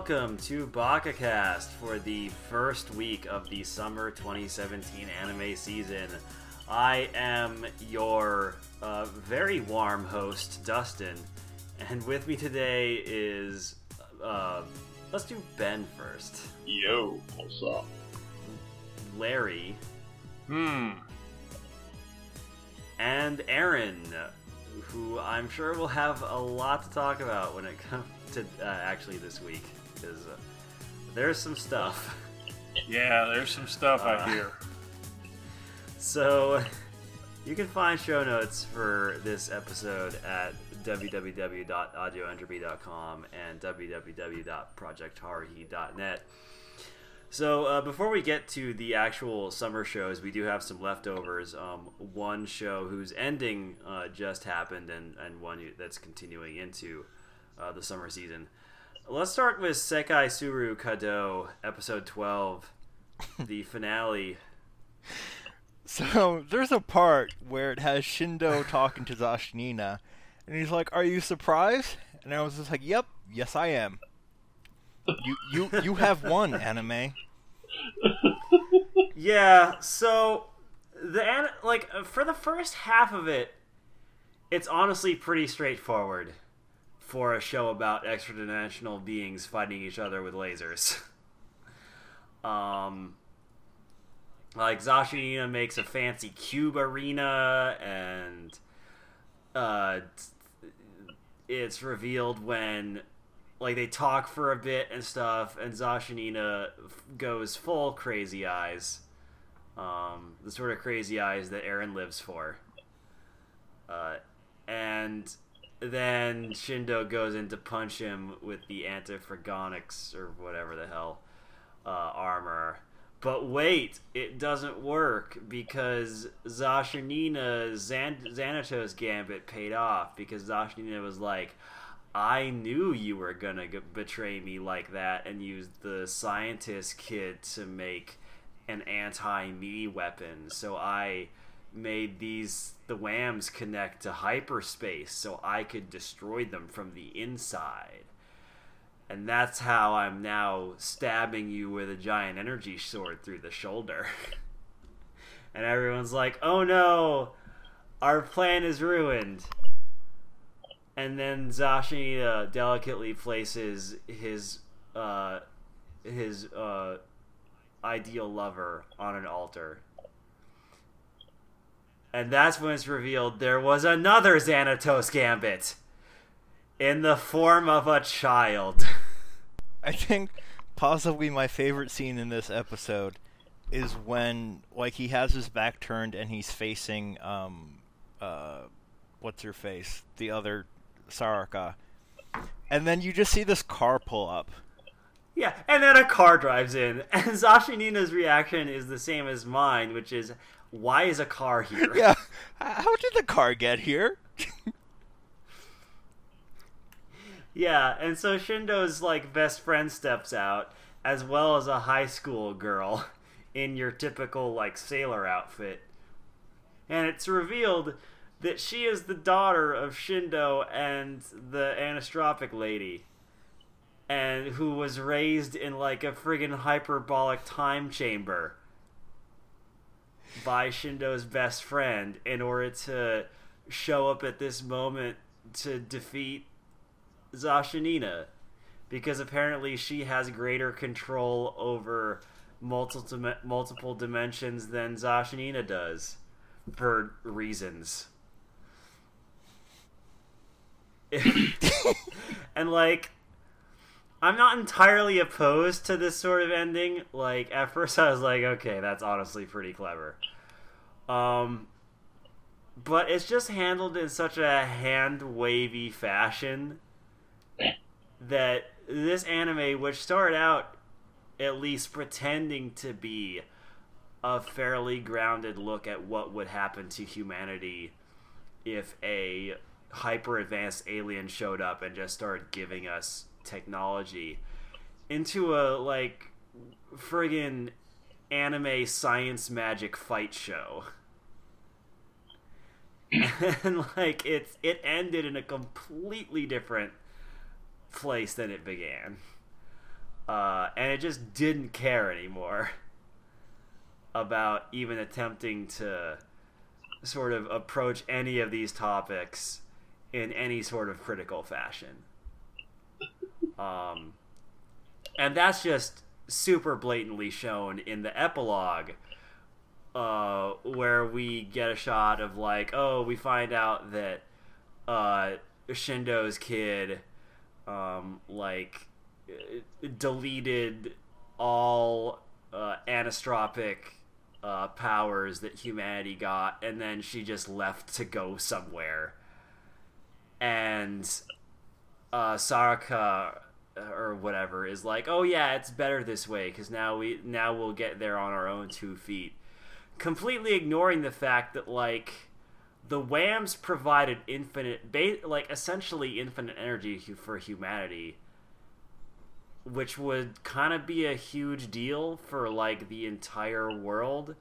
Welcome to BakaCast for the first week of the summer 2017 anime season. I am your uh, very warm host, Dustin, and with me today is. Uh, let's do Ben first. Yo, what's up? Larry. Hmm. And Aaron, who I'm sure will have a lot to talk about when it comes to uh, actually this week, because uh, there's some stuff. Yeah, there's some stuff Uh, I hear. So you can find show notes for this episode at www.audioentropy.com and www.projectharuhi.net. So uh, before we get to the actual summer shows, we do have some leftovers. Um, one show whose ending uh, just happened, and, and one that's continuing into uh, the summer season. Let's start with Seikai Suru Kado, episode 12, the finale. So there's a part where it has Shindo talking to Zashinina, and he's like, "Are you surprised?" And I was just like, "Yep, yes I am." You you you have won, anime. Yeah, so the an- like for the first half of it, it's honestly pretty straightforward for a show about extra-dimensional beings fighting each other with lasers. um, like Zashinina makes a fancy cube arena, and uh, it's revealed when like they talk for a bit and stuff, and Zashinina goes full crazy eyes, um, the sort of crazy eyes that Aaron lives for. Uh, and then Shindo goes in to punch him with the antifragonics or whatever the hell uh, armor. But wait, it doesn't work because Zashinina's Zan- Xanatos gambit paid off because Zashinina was like, I knew you were gonna g- betray me like that and use the scientist kid to make an anti-me weapon. So I made these the whams connect to hyperspace so I could destroy them from the inside. And that's how I'm now stabbing you with a giant energy sword through the shoulder. and everyone's like, "Oh no, our plan is ruined." and then Zashinina delicately places his uh, his uh, ideal lover on an altar. And that's when it's revealed there was another Xanatos Gambit in the form of a child. I think possibly my favorite scene in this episode is when like he has his back turned and he's facing um uh what's her face? The other Saraka and then you just see this car pull up. Yeah, and then a car drives in, and Zashinina's reaction is the same as mine, which is, why is a car here? yeah how did the car get here Yeah, and so Shindo's like best friend steps out, as well as a high school girl in your typical like sailor outfit. And it's revealed that she is the daughter of Shindo and the anisotropic lady. And who was raised in like a friggin' hyperbolic time chamber by Shindo's best friend in order to show up at this moment to defeat Zashinina because apparently she has greater control over multiple multiple dimensions than Zashinina does for reasons. and like I'm not entirely opposed to this sort of ending. Like at first I was like, okay, that's honestly pretty clever. Um but it's just handled in such a hand wavy fashion that this anime, which started out at least pretending to be a fairly grounded look at what would happen to humanity if a hyper advanced alien showed up and just started giving us technology into a like friggin' anime science magic fight show. and like it's it ended in a completely different place than it began. Uh, and it just didn't care anymore about even attempting to sort of approach any of these topics in any sort of critical fashion. Um, and that's just super blatantly shown in the epilogue, uh, where we get a shot of like, oh, we find out that uh, Shindo's kid, um, like, deleted all uh, anisotropic uh, powers that humanity got, and then she just left to go somewhere. And uh, Saraka or whatever is like, oh yeah, it's better this way because now we now we'll get there on our own two feet, completely ignoring the fact that like the Whams provided infinite, ba- like essentially infinite energy for humanity, which would kind of be a huge deal for like the entire world,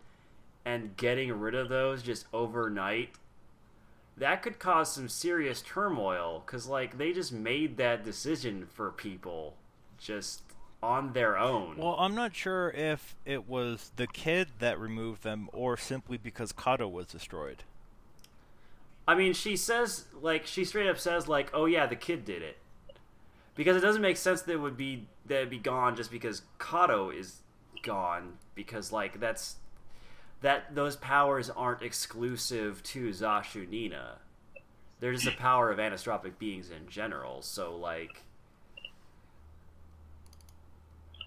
and getting rid of those just overnight that could cause some serious turmoil because like they just made that decision for people just on their own Well, I'm not sure if it was the kid that removed them or simply because Kado was destroyed. i mean she says like she straight up says like oh yeah the kid did it because it doesn't make sense that it would be that it'd be gone just because kado is gone because like that's that those powers aren't exclusive to Zashunina. They're just a power of anisotropic beings in general. So like,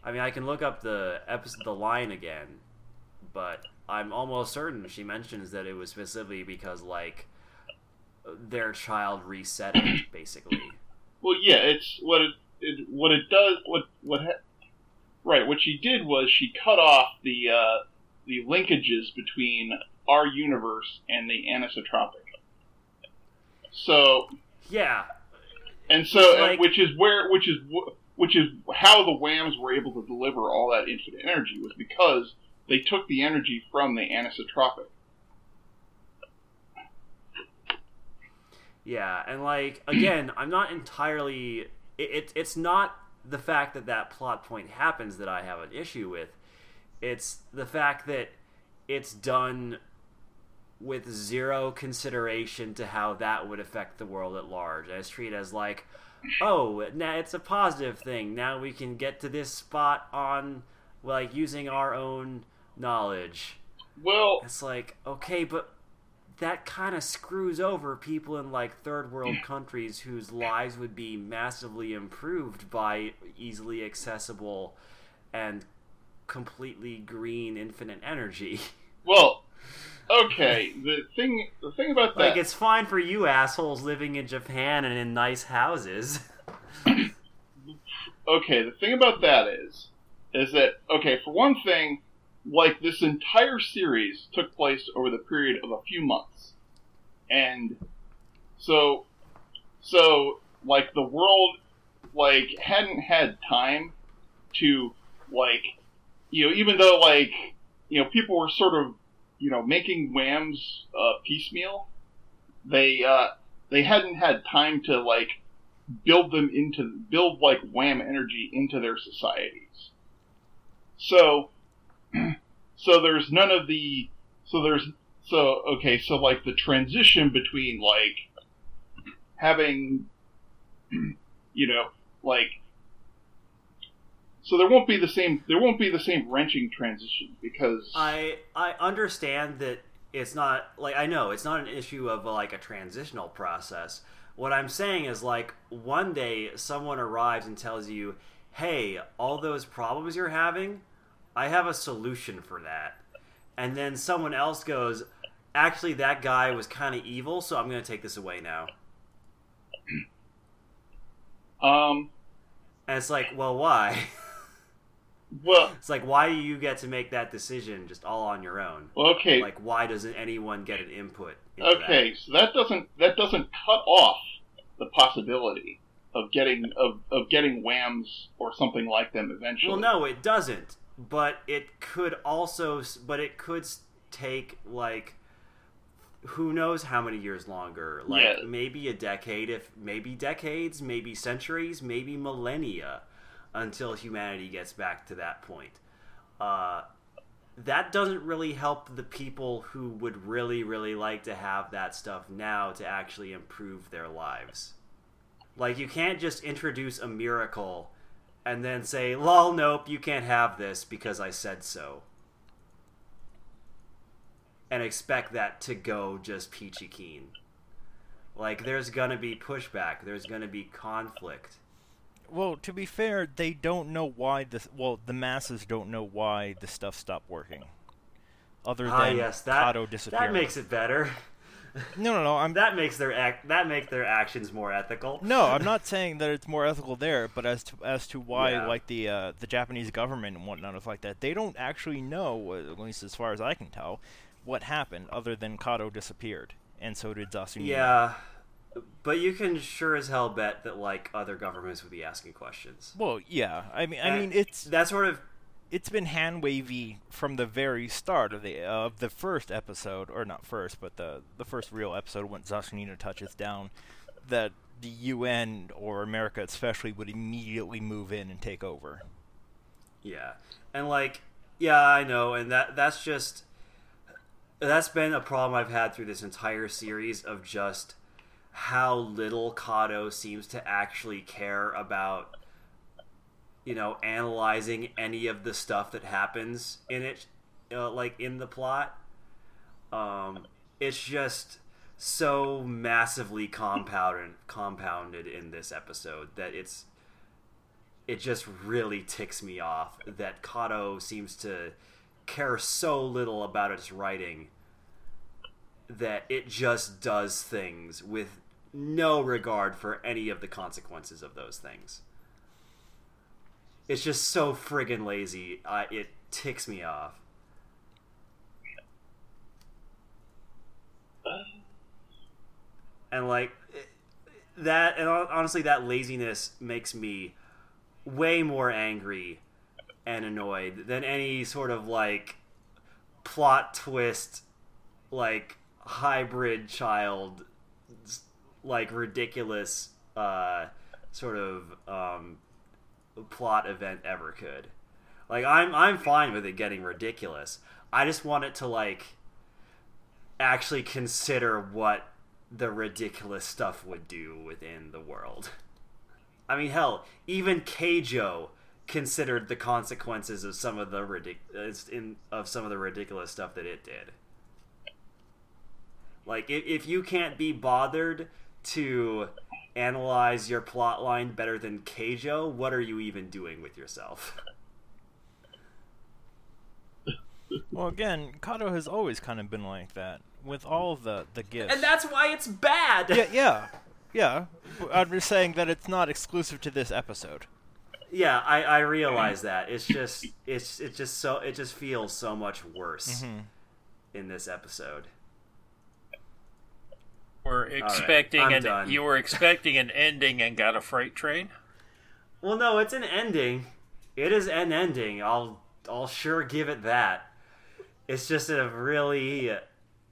I mean, I can look up the episode, the line again, but I'm almost certain she mentions that it was specifically because like their child reset it, basically. Well, yeah, it's what it, it what it does. What what ha- right? What she did was she cut off the uh, the linkages between our universe and the anisotropic. So Yeah, and so like- which is where which is which is how the Whams were able to deliver all that infinite energy was because they took the energy from the anisotropic. Yeah, and like again, I'm not entirely. It, it it's not the fact that that plot point happens that I have an issue with. It's the fact that it's done with zero consideration to how that would affect the world at large. And it's treated as like, oh, now it's a positive thing. Now we can get to this spot on like using our own knowledge. Well, It's like, okay, but that kind of screws over people in like third world countries whose lives would be massively improved by easily accessible and completely green infinite energy. well, okay. The thing the thing about that like it's fine for you assholes living in Japan and in nice houses. okay, the thing about that is, is that okay? For one thing, like this entire series took place over the period of a few months, and so, so like the world, like hadn't had time to like, you know, even though like you know people were sort of you know making whams uh, piecemeal, they uh, they hadn't had time to like build them into build like wham energy into their societies. So so there's none of the so there's so okay, so like the transition between like having you know, like so there won't be the same there won't be the same wrenching transition because I I understand that it's not like I know it's not an issue of like a transitional process. What I'm saying is like one day someone arrives and tells you, "Hey, all those problems you're having, I have a solution for that." And then someone else goes, "Actually, that guy was kind of evil, so I'm going to take this away now." um And it's like, "Well, why?" well it's like, "Why do you get to make that decision just all on your own?" okay Like, why doesn't anyone get an input? into that? Okay, so that doesn't that doesn't cut off the possibility of getting of, of getting whams or something like them eventually. Well, no, it doesn't. But it could also, but it could take like who knows how many years longer? Like Yeah. maybe a decade, if maybe decades, maybe centuries, maybe millennia, until humanity gets back to that point. Uh, that doesn't really help the people who would really, really like to have that stuff now to actually improve their lives. Like, you can't just introduce a miracle and then say, lol, nope, you can't have this because I said so. And expect that to go just peachy keen. Like, there's gonna be pushback, there's gonna be conflict. Well, to be fair, they don't know why this. Well, the masses don't know why the stuff stopped working. Other Ah, than yes, that, Kado disappearing. that makes it better. No, no, no. I'm That makes their act that make their actions more ethical. no, I'm not saying that it's more ethical there, but as to as to why Yeah. like the uh, the Japanese government and whatnot is like that, they don't actually know, at least as far as I can tell, what happened other than Kado disappeared, and so did Zashunina. Yeah, but you can sure as hell bet that like other governments would be asking questions. Well, yeah. I mean, I mean, it's that sort of it's been hand wavy from the very start of the of the first episode, or not first, but the the first real episode when Zashunina touches down, that the UN or America especially would immediately move in and take over. yeah, and like yeah, I know, and that that's just that's been a problem I've had through this entire series of just how little Kado seems to actually care about you know analyzing any of the stuff that happens in it uh, like in the plot. Um it's just so massively compounded compounded in this episode that it's it just really ticks me off that Kado seems to care so little about its writing that it just does things with no regard for any of the consequences of those things. It's just so friggin' lazy. Uh, it ticks me off. And like that, and honestly, that laziness makes me way more angry and annoyed than any sort of like plot twist, like hybrid child, like ridiculous uh, sort of um, plot event ever could. Like I'm I'm fine with it getting ridiculous. I just want it to like actually consider what the ridiculous stuff would do within the world. I mean, hell, even Keijo considered the consequences of some of the ridic- in of some of the ridiculous stuff that it did. Like, if, if you can't be bothered to analyze your plot line better than Keijo, what are you even doing with yourself? Well, again, Kado has always kind of been like that with all the the gifts. And that's why it's bad. yeah, yeah, yeah. I'm just saying that it's not exclusive to this episode. Yeah, I, I realize that. It's just it's it just so it just feels so much worse Mhm. in this episode. We're expecting I'm an done. you were expecting an ending and got a freight train. Well, no, it's an ending. It is an ending. I'll I'll sure give it that. It's just a really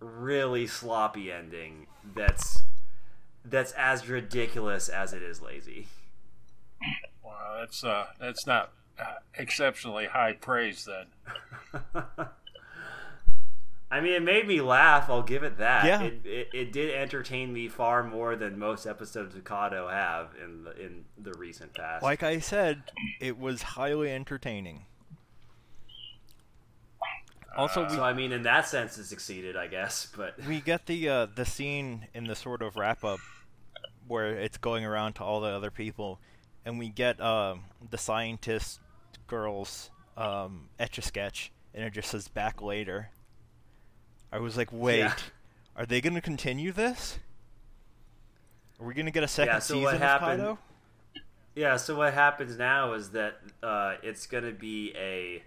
really sloppy ending that's that's as ridiculous as it is lazy. Wow, that's uh that's not uh, exceptionally high praise then. I mean, it made me laugh. I'll give it that. Yeah. It, it, it did entertain me far more than most episodes of Kado have in the in the recent past. Like I said, it was highly entertaining. Also, we so I mean, in that sense, it succeeded, I guess. But we get the uh, the scene in the sort of wrap up where it's going around to all the other people, and we get um, the scientist girl's um, etch a sketch, and it just says "back later." I was like, wait, Yeah. are they going to continue this? Are we going to get a second Yeah, so season what of happened- Kado? Yeah, so what happens now is that uh, it's gonna be a,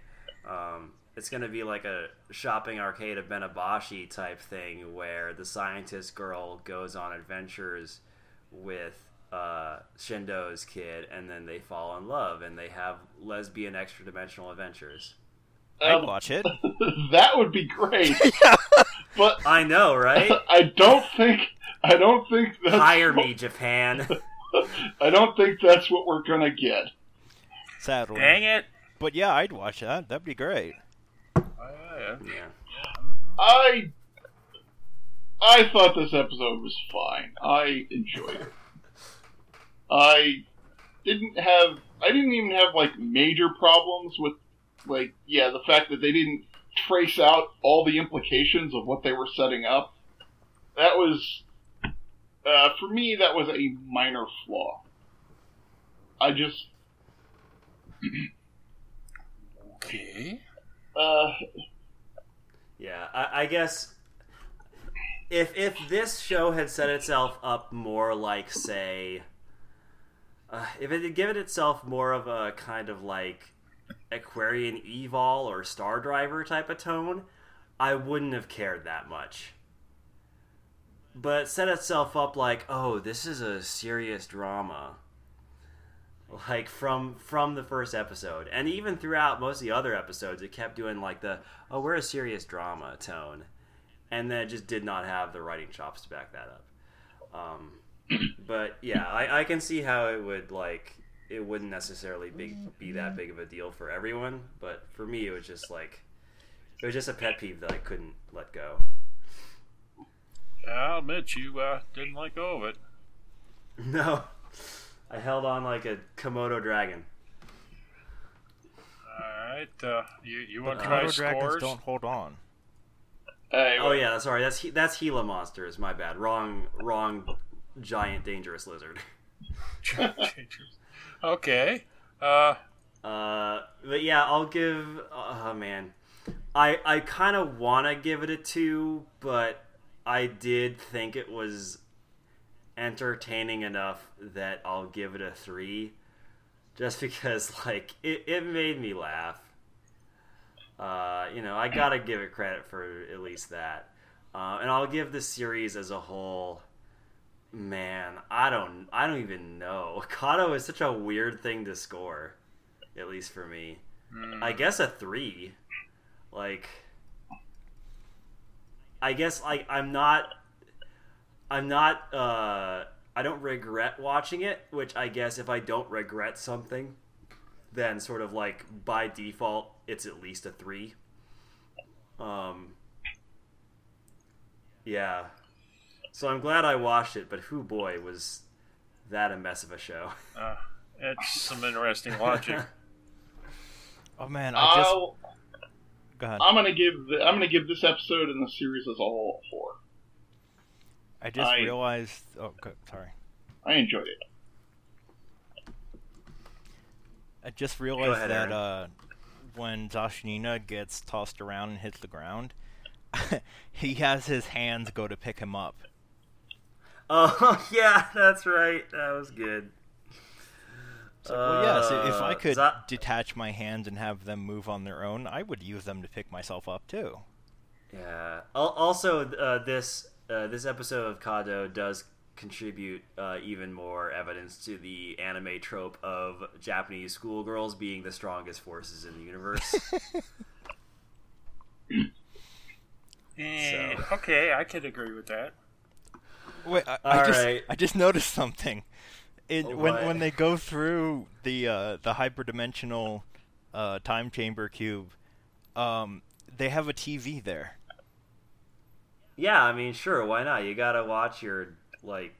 um, it's gonna be like a shopping arcade of Benabashi type thing where the scientist girl goes on adventures with uh, Shindo's kid, and then they fall in love and they have lesbian extra dimensional adventures. I'd Um, watch it. that would be great. but I know, right? I don't think I don't think that's Hire what- me, Japan. I don't think that's what we're gonna get. Sadly. Dang it! But yeah, I'd watch that. That'd be great. Oh, yeah. yeah. I I thought this episode was fine. I enjoyed it. I didn't have I didn't even have like major problems with like yeah, the fact that they didn't trace out all the implications of what they were setting up. That was uh, for me that was a minor flaw. I just Okay. uh Yeah, I, I guess if if this show had set itself up more like, say, uh, if it had given itself more of a kind of like Aquarion Evol or Star Driver type of tone, I wouldn't have cared that much. But it set itself up like, oh, this is a serious drama. Like from from the first episode, and even throughout most of the other episodes, it kept doing like the "oh, we're a serious drama" tone, and then it just did not have the writing chops to back that up. Um, but yeah, I, I can see how it would like it wouldn't necessarily be be that big of a deal for everyone, but for me, it was just like it was just a pet peeve that I couldn't let go. I'll admit you uh, didn't let go of it. No, I held on like a Komodo dragon. All right. Uh, you you want to try Komodo dragons scores? don't hold on. anyway. Oh yeah, sorry, that's that's Gila monsters. My bad. Wrong, wrong. Giant dangerous lizard. okay. Uh, Uh, but yeah, I'll give. Oh man, I I kind of want to give it a two, but I did think it was entertaining enough that I'll give it a three, just because like it, it made me laugh. Uh, you know, I gotta give it credit for at least that, uh, and I'll give the series as a whole. Man, I don't, I don't even know. Kado is such a weird thing to score at least for me. mm, I guess a three. Like, I guess like I'm not, I'm not. uh I don't regret watching it. Which I guess if I don't regret something, then sort of like by default it's at least a three. Um. Yeah. So I'm glad I watched it, but who boy was that a mess of a show. uh, it's some interesting logic. Oh man, I just I'll, go ahead. I'm gonna give the, I'm gonna give this episode and the series as a whole a four. I just I- realized. Oh, good, sorry. I enjoyed it. I just realized ahead, that Aaron. uh, when Zashnina gets tossed around and hits the ground, he has his hands go to pick him up. Oh yeah, that's right. That was good. It's like, well, yes, i- if I Uh, could Za- detach my hands and have them move on their own, I would use them to pick myself up too. Yeah. Also, uh, this uh, this episode of Kado does contribute uh, even more evidence to the anime trope of Japanese schoolgirls being the strongest forces in the universe. Eh, So. Okay, I could agree with that. Wait, I, I just Alright. I just noticed something. It, when What? when they go through the uh, the hyperdimensional uh, time chamber cube, um, they have a TV there. yeah, I mean, sure, why not? You gotta watch your like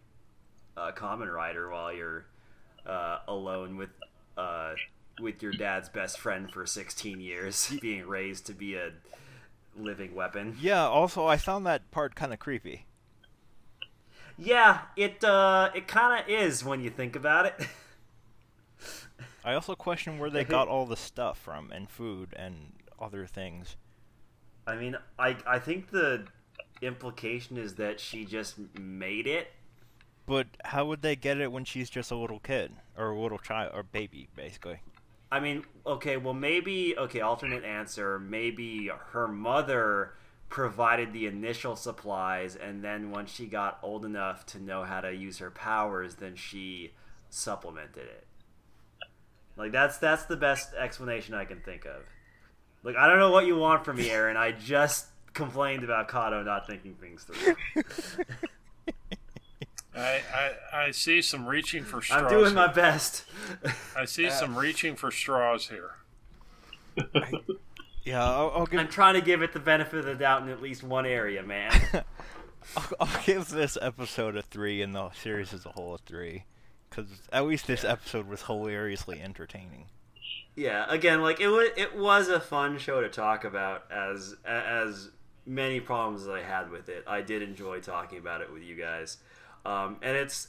uh, Kamen Rider while you're uh, alone with uh, with your dad's best friend for 16 years, being raised to be a living weapon. Yeah. Also, I found that part kind of creepy. Yeah, it uh, it kind of is when you think about it. I also question where they got all the stuff from and food and other things. I mean, I I think the implication is that she just made it. But how would they get it when she's just a little kid or a little child or baby, basically? I mean, okay, well maybe okay, alternate answer, maybe her mother provided the initial supplies and then once she got old enough to know how to use her powers, then she supplemented it. Like that's that's the best explanation I can think of. Like I don't know what you want from me, Aaron. I just complained about Kado not thinking things through. I, I I see some reaching for straws. I'm doing here. my best. I see some reaching for straws here. Yeah, I'll, I'll give I'm trying to give it the benefit of the doubt in at least one area, man. I'll, I'll give this episode a three and the series as a whole a three, because at least this episode was hilariously entertaining. yeah, again, like it was it was a fun show to talk about as as many problems as I had with it. I did enjoy talking about it with you guys. Um, and it's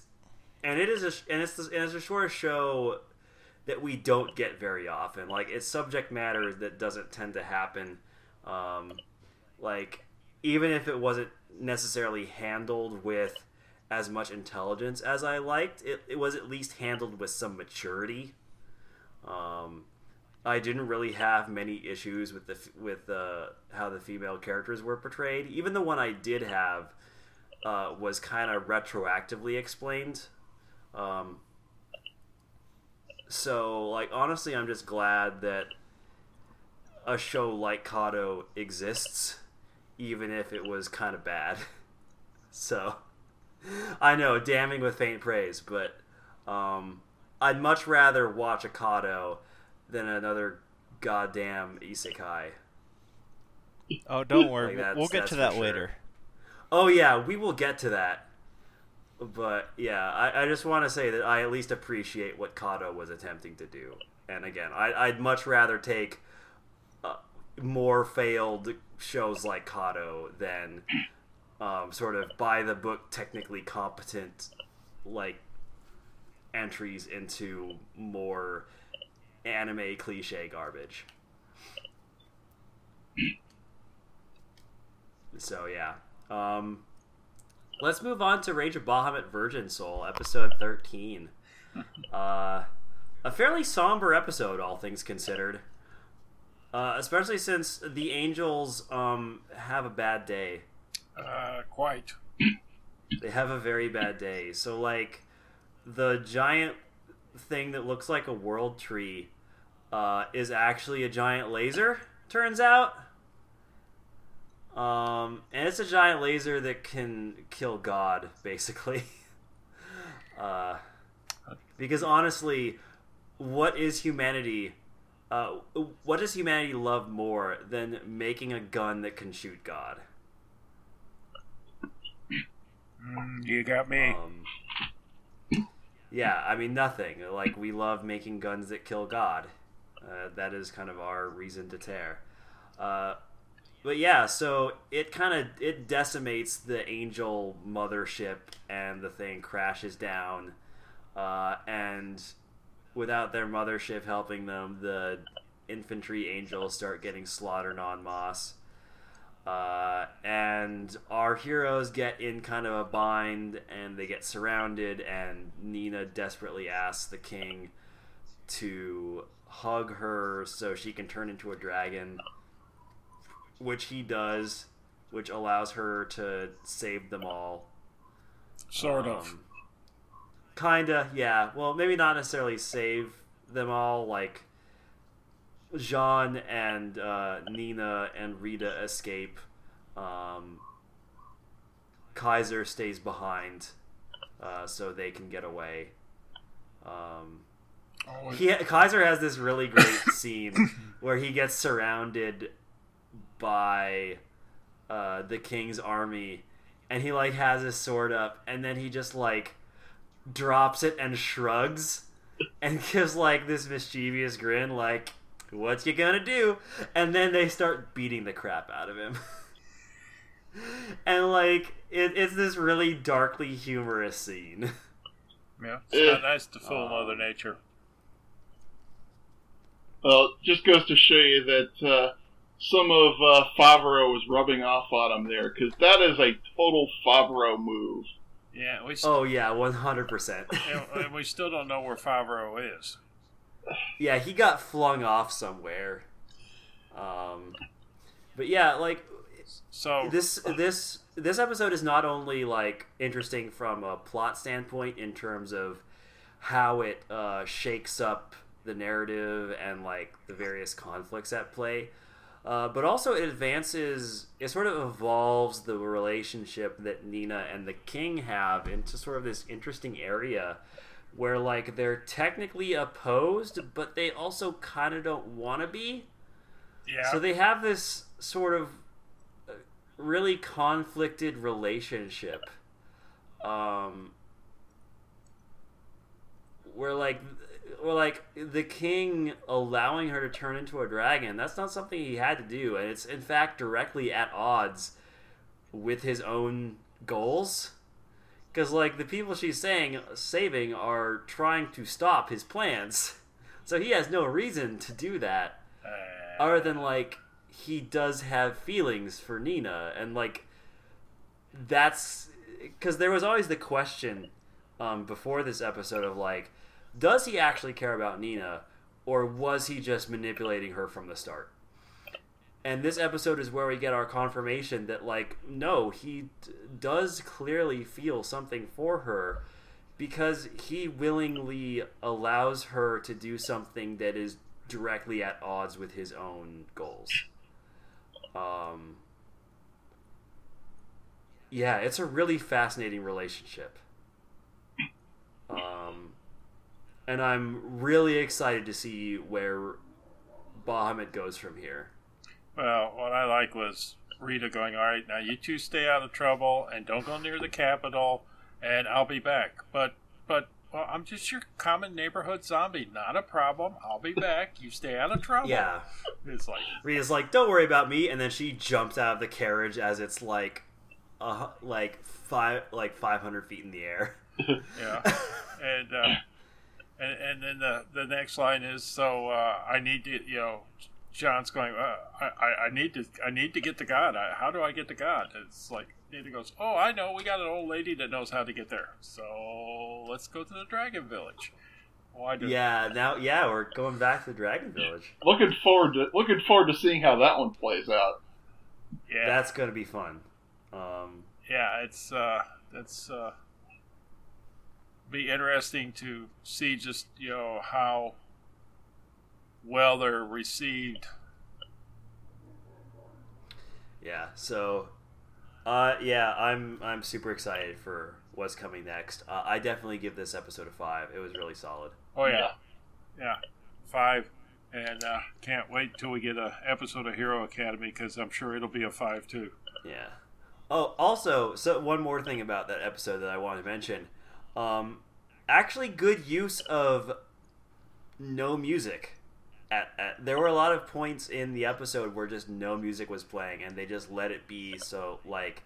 and it is a and it's and it's a short show that we don't get very often. Like it's subject matter that doesn't tend to happen. Um, like even if it wasn't necessarily handled with as much intelligence as I liked, it, it was at least handled with some maturity. Um, I didn't really have many issues with the with uh, how the female characters were portrayed. Even the one I did have uh, was kind of retroactively explained. Um, so, like, honestly, I'm just glad that a show like Kado exists, even if it was kind of bad. so, I know, damning with faint praise, but um, I'd much rather watch a Kado than another goddamn isekai. Oh, don't worry, Like, we'll- get to that sure. later. Oh yeah, we will get to that. But yeah, I, I just want to say that I at least appreciate what Kado was attempting to do. And again, I, I'd much rather take uh, more failed shows like Kado than um, sort of by the book, technically competent like entries into more anime cliche garbage. So yeah. Um, let's move on to Rage of Bahamut Virgin Soul, episode thirteen. Uh, a fairly somber episode, all things considered. Uh, especially since the angels um, have a bad day. Uh, quite. They have a very bad day. So like the giant thing that looks like a world tree uh, is actually a giant laser. Turns out. Um, and it's a giant laser that can kill God, basically. uh, because honestly, what is humanity? Uh, what does humanity love more than making a gun that can shoot God? Mm, you got me. Um, yeah, I mean nothing. Like we love making guns that kill God. Uh, that is kind of our reason to tear. Uh, but yeah, so it kind of it decimates the angel mothership, and the thing crashes down. Uh, and without their mothership helping them, the infantry angels start getting slaughtered on Moss. Uh, and our heroes get in kind of a bind and they get surrounded and nina desperately asks the king to hug her so she can turn into a dragon which he does which allows her to save them all Sort of. um, kinda yeah well maybe not necessarily save them all like Jeanne and uh, Nina and Rita escape. Um, Kaisar stays behind, uh, so they can get away. Um, he, Kaisar has this really great scene where he gets surrounded by uh, the king's army, and he like has his sword up, and then he just like drops it and shrugs, and gives like this mischievous grin, like "What you gonna do?" And then they start beating the crap out of him. and like it, it's this really darkly humorous scene. yeah, it's not nice to fool Um, Mother Nature. Well, just goes to show you that uh, some of uh, Favaro was rubbing off on him there, because that is a total Favaro move. Yeah, we st- Oh yeah, one hundred percent. and, and we still don't know where Favaro is. Yeah, he got flung off somewhere. Um, but yeah, like So this this this episode is not only like interesting from a plot standpoint in terms of how it uh, shakes up the narrative and like the various conflicts at play. Uh, but also, it advances, it sort of evolves the relationship that Nina and the king have into sort of this interesting area where, like, they're technically opposed, but they also kind of don't want to be. Yeah. So they have this sort of uh, really conflicted relationship. Um, where like where like the king allowing her to turn into a dragon, that's not something he had to do, and it's in fact directly at odds with his own goals. Because like the people she's saying saving are trying to stop his plans, so he has no reason to do that Uh, other than like he does have feelings for Nina and like that's because there was always the question um, before this episode of like does he actually care about Nina or was he just manipulating her from the start and this episode is where we get our confirmation that like no he d- does clearly feel something for her because he willingly allows her to do something that is directly at odds with his own goals. Um, yeah, it's a really fascinating relationship. Um, and I'm really excited to see where Bahamut goes from here. Well, what I like was Rita going, "All right, now you two stay out of trouble and don't go near the Capitol, and I'll be back." But, but, well, I'm just your common neighborhood zombie. Not a problem. I'll be back. You stay out of trouble. Yeah, It's like, Rita's like, "Don't worry about me," and then she jumps out of the carriage as it's like, uh, like five, like five hundred feet in the air. yeah, and uh, and and then the the next line is, "So uh, I need to, you know." John's going. Uh, I, I I need to I need to get to God. I, how do I get to God? It's like Nina goes. Oh, I know. We got an old lady that knows how to get there. So let's go to the Dragon Village. Why do? Yeah, now yeah, we're going back to the Dragon Village. Looking forward to looking forward to seeing how that one plays out. yeah, That's gonna be fun. Um, yeah. It's uh, that's uh, be interesting to see just you know how well they're received. yeah, so uh, yeah, I'm I'm super excited for what's coming next. Uh, I definitely give this episode a five. It was really solid. Oh yeah, yeah, five, and uh, can't wait till we get a episode of Hero Academy because I'm sure it'll be a five too. Yeah. Oh, also, so one more thing about that episode that I want to mention. Um, actually, good use of no music. At, at there were a lot of points in the episode where just no music was playing, and they just let it be. So like,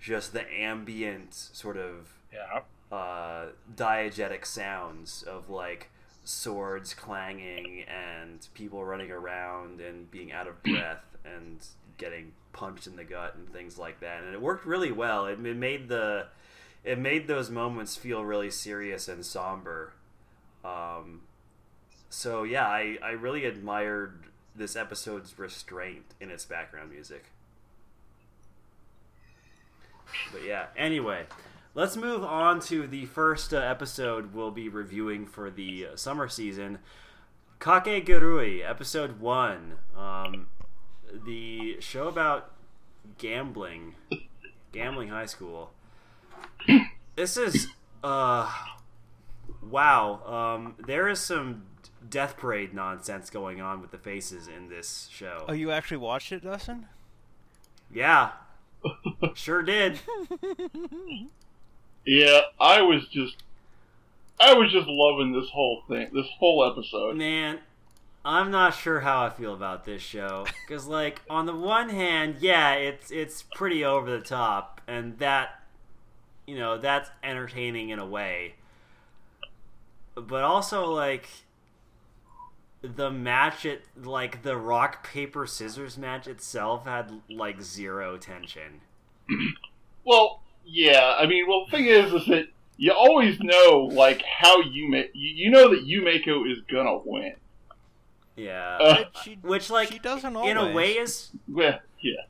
just the ambient sort of Yeah, uh, diegetic sounds of like swords clanging and people running around and being out of breath and getting punched in the gut and things like that. And it worked really well. It, it made the it made those moments feel really serious and somber. Um, so yeah, I, I really admired this episode's restraint in its background music. But yeah, anyway, let's move on to the first uh, episode we'll be reviewing for the uh, summer season. Kakegurui, episode one. Um, the show about gambling, gambling high school. This is, uh, wow. Um, there is some death parade nonsense going on with the faces in this show. Oh, you actually watched it, Dustin? Yeah, sure did. Yeah, I was just, I was just loving this whole thing, this whole episode. Man, I'm not sure how I feel about this show because, like, on the one hand, yeah, it's it's pretty over the top, and that, you know, that's entertaining in a way. But also, like, the match, it like the rock paper scissors match itself had like zero tension. Well, yeah, I mean, well, the thing is, is that you always know, like, how you make, you, you know that Yumeko is gonna win. Yeah, Uh, She, which like she doesn't always. in a way is well, yeah.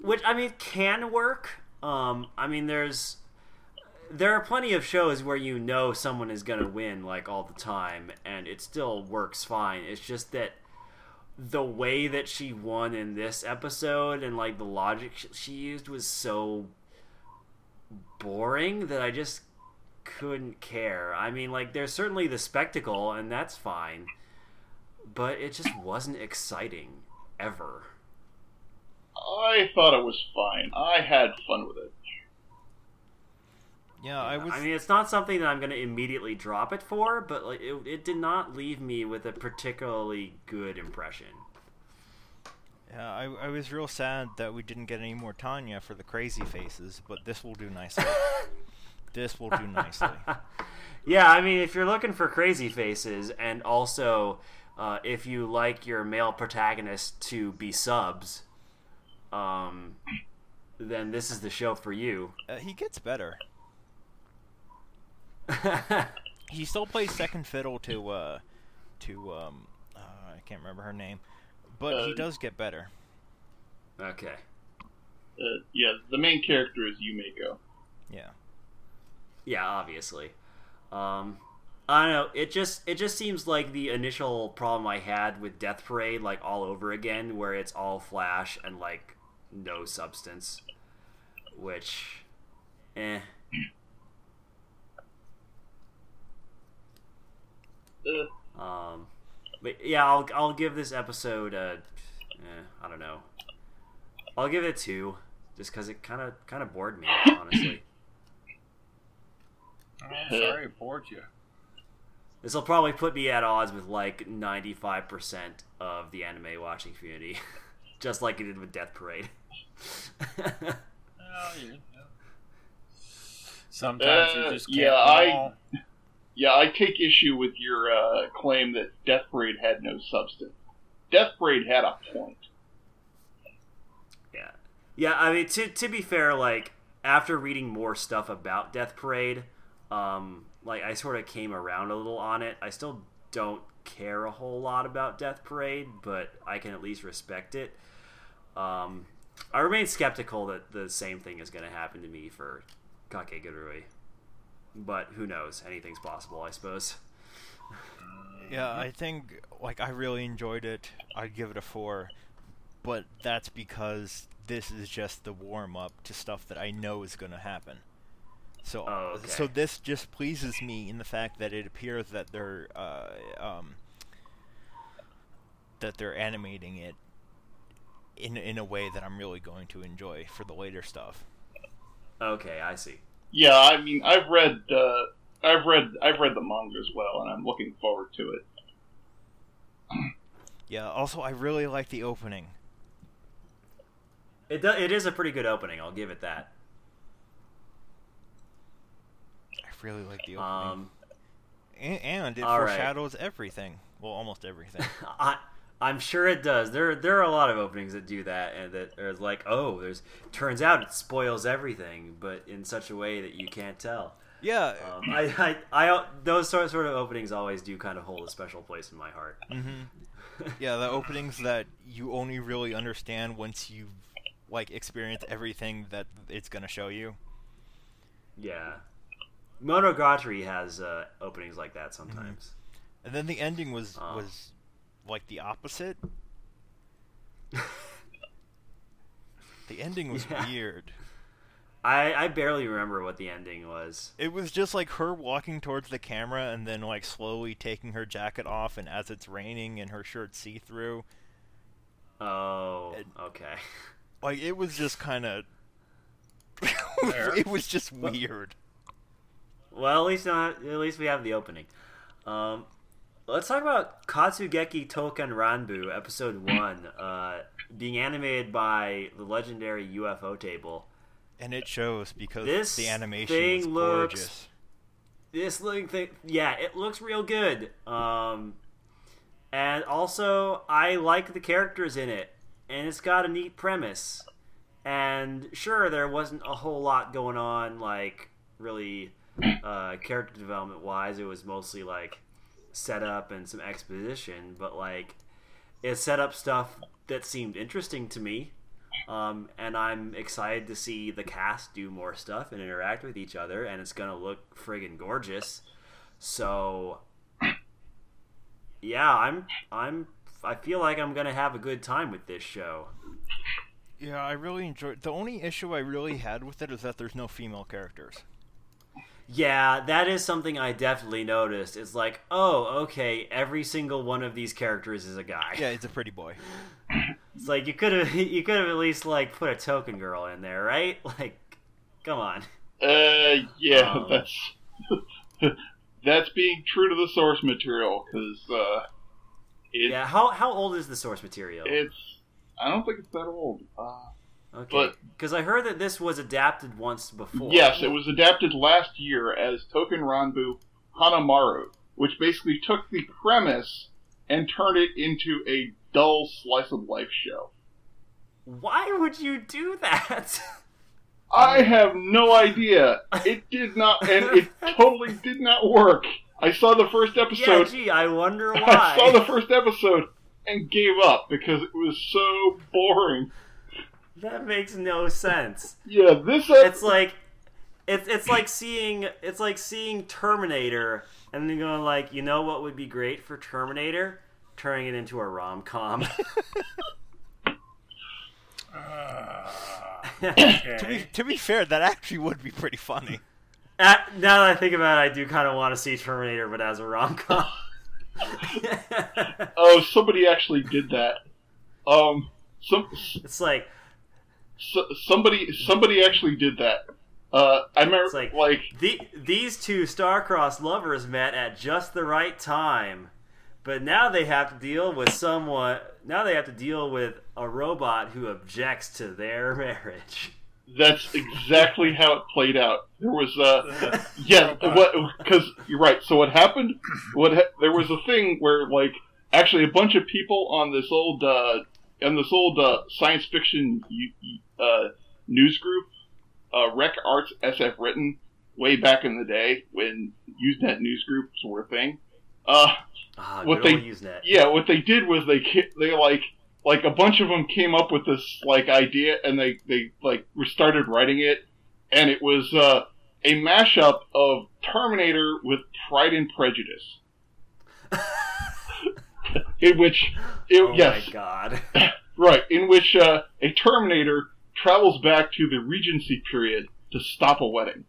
which I mean can work. Um, I mean, there's there are plenty of shows where you know someone is gonna win like all the time, and it still works fine. It's just that the way that she won in this episode and like the logic she used was so boring that I just couldn't care. I mean, like there's certainly the spectacle and that's fine, but it just wasn't exciting ever. I thought it was fine. I had fun with it. Yeah, I was. I mean, it's not something that I'm going to immediately drop it for, but like it, it did not leave me with a particularly good impression. yeah, I, I was real sad that we didn't get any more Tanya for the crazy faces, but this will do nicely. this will do nicely. Yeah, I mean, if you're looking for crazy faces, and also uh, if you like your male protagonist to be subs, um, then this is the show for you. Uh, he gets better. He still plays second fiddle to uh, to um, uh, I can't remember her name, but he Uh, does get better. okay. Uh, yeah, the main character is Yumeko. Yeah. Yeah, obviously. Um, I don't know. It just it just seems like the initial problem I had with Death Parade, like all over again, where it's all flash and like no substance. Which, eh. Uh, Um, but yeah, I'll I'll give this episode a, eh, I don't know. I'll give it a two, just because it kind of kind of bored me, honestly. I'm sorry, it bored you. This will probably put me at odds with like 95% of the anime watching community, just like it did with Death Parade. Well, you. Sometimes Uh, you just can't. yeah, I- yeah, I take issue with your uh, claim that Death Parade had no substance. Death Parade had a point. yeah, yeah. I mean, to to be fair, like after reading more stuff about Death Parade, um, like I sort of came around a little on it. I still don't care a whole lot about Death Parade, but I can at least respect it. Um, I remain skeptical that the same thing is going to happen to me for Kakegurui. But who knows? Anything's possible, I suppose. Yeah, I think like I really enjoyed it. I'd give it a four, but that's because this is just the warm up to stuff that I know is going to happen. So, Oh, okay. so this just pleases me in the fact that it appears that they're uh, um, that they're animating it in in a way that I'm really going to enjoy for the later stuff. Okay, I see. Yeah, I mean, I've read, uh, I've read, I've read the manga as well, and I'm looking forward to it. Yeah. Also, I really like the opening. It do, it is a pretty good opening. I'll give it that. I really like the opening, Um, and, and it all right. foreshadows everything. Well, almost everything. I I'm sure it does. There there are a lot of openings that do that, and that are like, oh, there's turns out it spoils everything, but in such a way that you can't tell. yeah. Um, I, I I those sort sort of openings always do kind of hold a special place in my heart. hmm Yeah, the openings that you only really understand once you've like experience everything that it's gonna show you. Yeah. Monogatari has uh, openings like that sometimes. And then the ending was Oh. was like the opposite. the ending was Yeah. weird. I, I barely remember what the ending was. It was just like her walking towards the camera and then like slowly taking her jacket off and as it's raining and her shirt see through. Oh, It- okay. Like it was just kind of it was just weird. Well, at least not. At least we have the opening. Um, let's talk about Katsugeki Token Ranbu, episode one, uh, being animated by the legendary Ufotable. And it shows because This the animation thing looks- gorgeous. This looking thing, yeah, it looks real good. Um, and also, I like the characters in it, and it's got a neat premise. And sure, there wasn't a whole lot going on, like really uh, character development wise. It was mostly like setup and some exposition, but like it set up stuff that seemed interesting to me. Um, and I'm excited to see the cast do more stuff and interact with each other, and it's gonna look friggin' gorgeous. So, yeah, I'm I'm I feel like I'm gonna have a good time with this show. Yeah, I really enjoyed. The only issue I really had with it is that there's no female characters. Yeah, that is something I definitely noticed. It's like, oh, okay, every single one of these characters is a guy. Yeah, it's a pretty boy. It's like you could have you could have at least like put a token girl in there, right? Like, come on. Uh, yeah, Um. that's that's being true to the source material because uh, Yeah, how how old is the source material? it's I don't think it's that old. Uh, Okay, because I heard that this was adapted once before. yes, it was adapted last year as Token Ranbu Hanamaru, which basically took the premise and turned it into a dull slice of life show. Why would you do that? I have no idea. It did not, and it totally did not work. I saw the first episode. yeah, gee, I wonder why. I saw the first episode and gave up because it was so boring. That makes no sense. Yeah, this It's like it's it's like seeing it's like seeing Terminator and then going like, you know what would be great for Terminator? Turning it into a rom com. Uh, To be to be fair, that actually would be pretty funny. Uh, now that I think about it, I do kind of want to see Terminator, but as a rom com. oh, somebody actually did that. Um, some it's like so, somebody somebody actually did that. Uh, I remember It's like- like the, these two star-crossed lovers met at just the right time, but now they have to deal with someone. Now they have to deal with a robot who objects to their marriage. that's exactly how it played out. There was uh yeah what because you're right. So what happened? What ha- there was a thing where like actually a bunch of people on this old uh on this old uh, science fiction uh, news group, uh, Rec Arts SF written way back in the day when Usenet news groups were a thing. Uh, Ah, What they- Usenet. yeah, what they did was they they like like a bunch of them came up with this like idea and they they like started writing it and it was uh, a mashup of Terminator with Pride and Prejudice. in which it, Oh yes my god. right in which uh, a Terminator travels back to the Regency period to stop a wedding.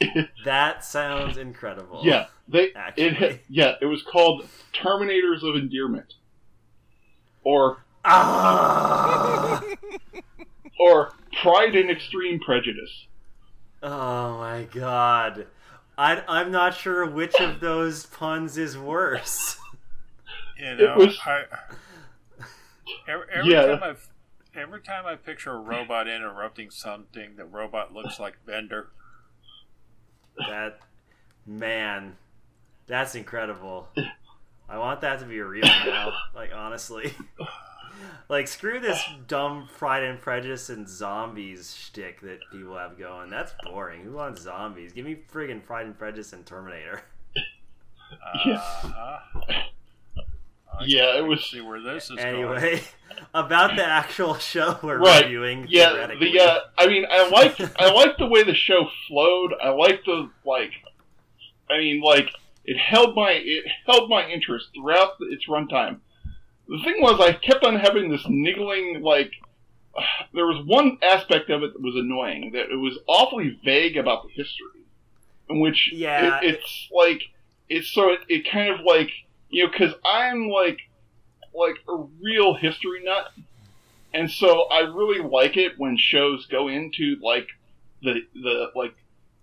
That sounds incredible. Yeah, they Actually. it yeah it was called Terminators of Endearment or Ah! or Pride and Extreme Prejudice. oh my god. I, I'm not sure which of those puns is worse. You know, was- I, every, every Yeah. time I every time I picture a robot interrupting something, the robot looks like Bender. That man, that's incredible. I want that to be real now. Like honestly, like screw this dumb Pride and Prejudice and zombies shtick that people have going. That's boring. Who wants zombies? Give me friggin' Pride and Prejudice and Terminator. Uh, I Yeah, it was- see where this is going. Anyway, about the actual show we're Right. reviewing. Yeah, the uh, I mean, I like I liked the way the show flowed. I like the like, I mean, like it held my it held my interest throughout its runtime. The thing was, I kept on having this niggling like. there was one aspect of it that was annoying. That it was awfully vague about the history, in which Yeah. it, it's like it's so it, it kind of like you know because I'm like like a real history nut, and so I really like it when shows go into like the the like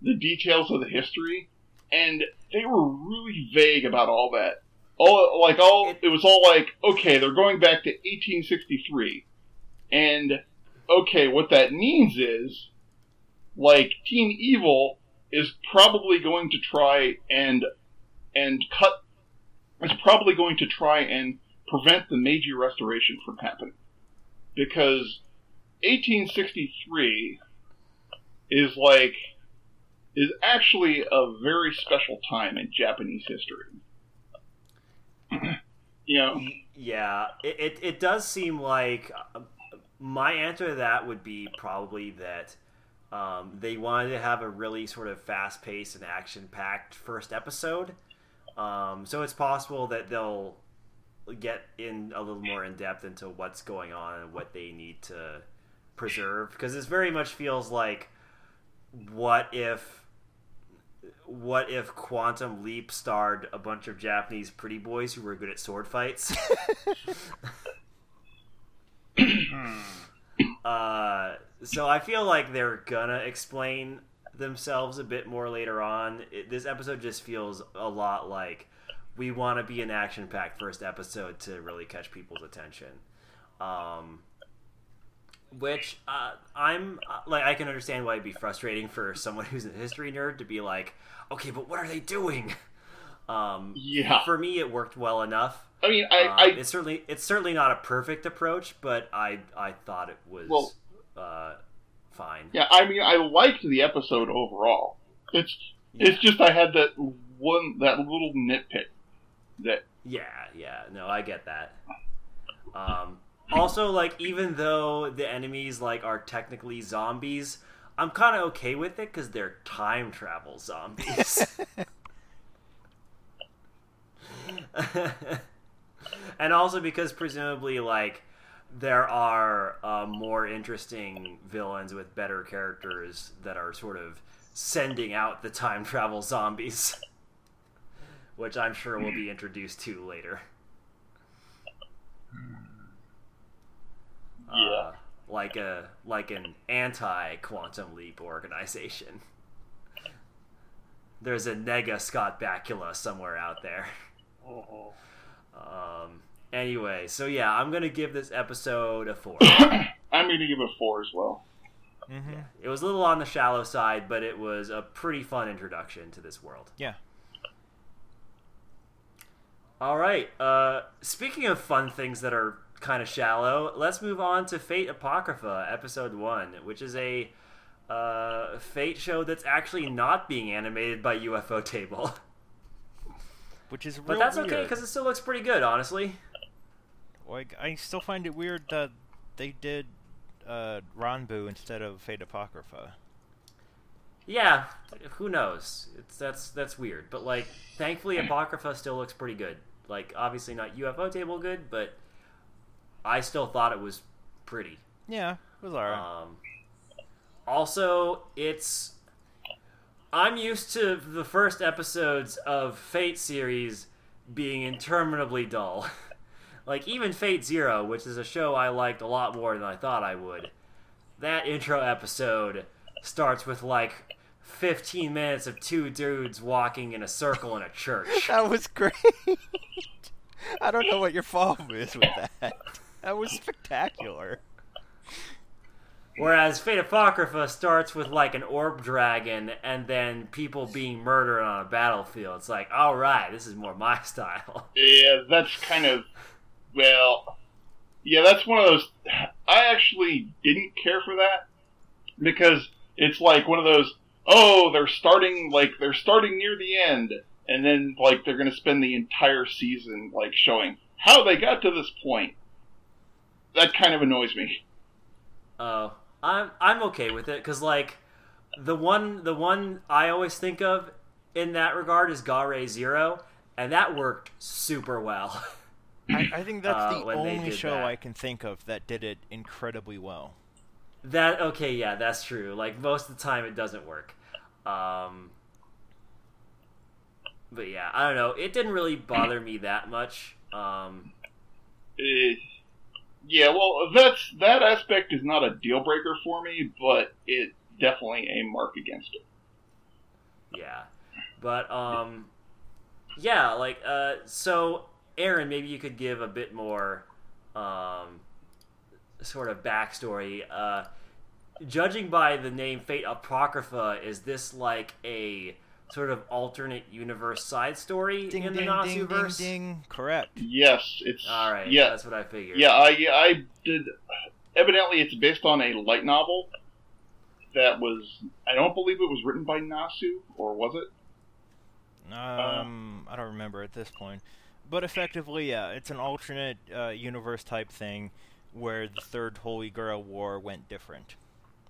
the details of the history, and they were really vague about all that. All like all It- was all like okay, they're going back to 1863, and okay, what that means is like Teen Evil is probably going to try and and cut is probably going to try and prevent the Meiji Restoration from happening because 1863 is like is actually a very special time in Japanese history. you know, Yeah, it, it, it does seem like uh, my answer to that would be probably that um, they wanted to have a really sort of fast paced and action packed first episode. Um, so it's possible that they'll get in a little more in depth into what's going on and what they need to preserve because this very much feels like what if what if Quantum Leap starred a bunch of Japanese pretty boys who were good at sword fights? uh, so I feel like they're gonna explain themselves a bit more later on. It, this episode just feels a lot like we want to be an action-packed first episode to really catch people's attention. Um, which uh, I'm uh, like, I can understand why it'd be frustrating for someone who's a history nerd to be like, okay, but what are they doing? Um, Yeah. For me, it worked well enough. I mean, I, Um, I it's certainly it's certainly not a perfect approach, but I I thought it was Well- uh, fine. yeah, I mean, I liked the episode overall. It's it's just I had that one that little nitpick that Yeah, yeah, no, I get that. Um, also, like, even though the enemies like are technically zombies, I'm kind of okay with it because they're time travel zombies. and also because presumably, like, there are uh, more interesting villains with better characters that are sort of sending out the time travel zombies which I'm sure we'll be introduced to later. Yeah. Uh, like a like an anti quantum leap organization. There's a nega Scott Bakula somewhere out there. Oh, Um, anyway, so yeah, I'm gonna give this episode a four. I'm going to give it a four as well. Mm-hmm. it was a little on the shallow side, but it was a pretty fun introduction to this world. Yeah. All right. Uh, speaking of fun things that are kind of shallow, let's move on to Fate Apocrypha, episode one, which is a uh, Fate show that's actually not being animated by Ufotable. Which is real But that's okay because it still looks pretty good, honestly. Like, I still find it weird that they did uh, Ranbu instead of Fate Apocrypha. Yeah, who knows? It's that's that's weird, but like, thankfully, Apocrypha still looks pretty good. Like, obviously not Ufotable good, but I still thought it was pretty. Yeah, it was alright. Um, also, it's. I'm used to the first episodes of Fate series being interminably dull. like, even Fate Zero, which is a show I liked a lot more than I thought I would, that intro episode starts with like 15 minutes of two dudes walking in a circle in a church. that was great. I don't know what your problem is with that. That was spectacular. Whereas Fate Apocrypha starts with like an orb dragon and then people being murdered on a battlefield. It's like, all right, this is more my style. Yeah, that's kind of well. Yeah, that's one of those. I actually didn't care for that because it's like one of those. Oh, they're starting like they're starting near the end, and then like they're going to spend the entire season like showing how they got to this point. That kind of annoys me. Oh, I'm I'm okay with it because like the one the one I always think of in that regard is Gare Zero, and that worked super well. I, I think that's Uh, the when only show that. I can think of that did it incredibly well. that okay, yeah, that's true. Like most of the time, it doesn't work. Um, but yeah, I don't know. It didn't really bother me that much. Um, Eh, yeah, well, that's that aspect is not a deal breaker for me, but it definitely a mark against it. Yeah. But um yeah, like uh so Aaron, maybe you could give a bit more um sort of backstory. Uh judging by the name Fate Apocrypha, is this like a sort of alternate universe side story Ding in the ding Nasu ding ding ding. Correct. Yes, it's All right, Yeah, that's what I figured. yeah. I I did. Evidently, it's based on a light novel that was. I don't believe it was written by Nasu, or was it? Um, I don't remember at this point, but effectively, yeah, it's an alternate uh, universe type thing where the Third Holy Grail War went different,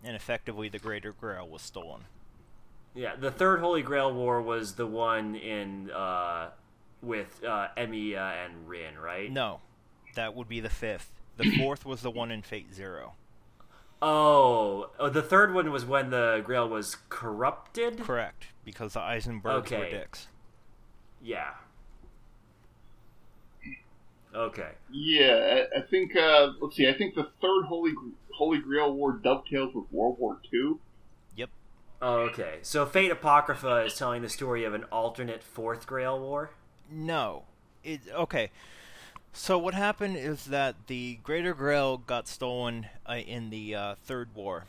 and effectively the Greater Grail was stolen. Yeah, the third Holy Grail War was the one in uh with uh, Emiya and Rin, right? No, that would be the fifth. The fourth was the one in Fate Zero. Oh, oh, the third one was when the Grail was corrupted. Correct, because the Einzberns were dicks. Yeah. Okay. Yeah, I, I think. Uh, let's see. I think the third Holy Holy Grail War dovetails with World War Two. Yep. Oh, okay. So Fate Apocrypha is telling the story of an alternate Fourth Grail War. No. It okay. So what happened is that the Greater Grail got stolen uh, in the uh, Third War,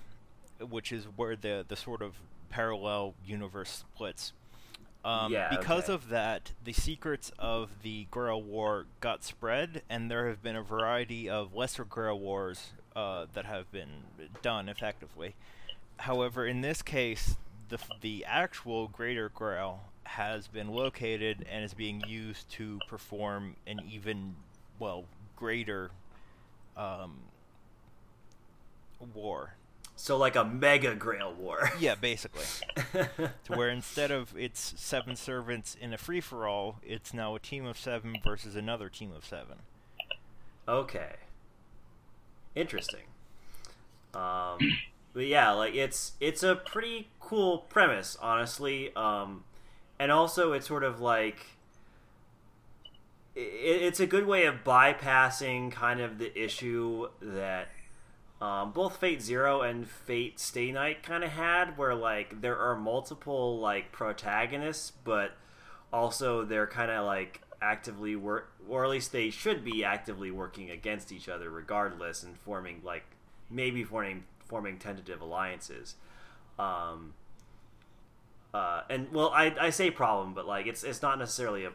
which is where the the sort of parallel universe splits. Um, Yeah, because okay. of that, the secrets of the Grail War got spread, and there have been a variety of lesser Grail Wars uh, that have been done effectively. However, in this case, the the actual Greater Grail has been located and is being used to perform an even well greater um, war. So like a mega Grail War. Yeah, basically. to where instead of it's seven servants in a free for all, it's now a team of seven versus another team of seven. Okay. Interesting. Um, but yeah, like it's it's a pretty cool premise, honestly. Um, and also it's sort of like i it's a good way of bypassing kind of the issue that um, both Fate Zero and Fate Stay Night kind of had, where like there are multiple like protagonists, but also they're kind of like actively work, or at least they should be actively working against each other, regardless, and forming like maybe forming forming tentative alliances. Um, uh, and well, I, I say problem, but like it's it's not necessarily a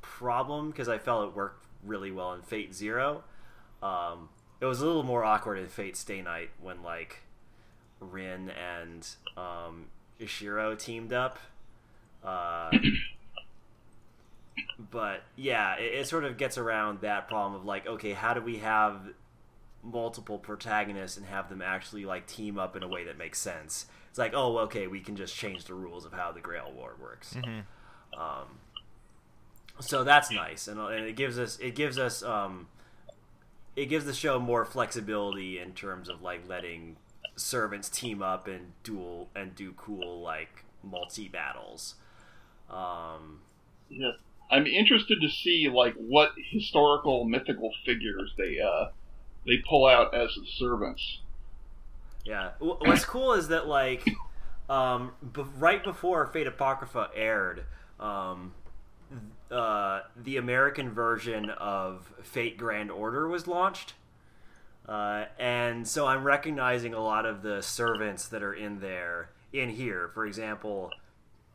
problem because I felt it worked really well in Fate Zero. Um, it was a little more awkward in Fate Stay Night when like Rin and um, Ishiro teamed up. Uh, but yeah, it, it sort of gets around that problem of like, okay, how do we have multiple protagonists and have them actually like team up in a way that makes sense? It's like, oh, okay, we can just change the rules of how the Grail War works. Mm-hmm. Um, so that's nice, and, and it gives us it gives us um, it gives the show more flexibility in terms of like letting servants team up and duel and do cool like multi battles. Um, Yeah, I'm interested to see like what historical mythical figures they uh they pull out as the servants. Yeah. What's cool is that like, um, b- right before Fate Apocrypha aired, um, uh, the American version of Fate Grand Order was launched, uh, and so I'm recognizing a lot of the servants that are in there in here. For example,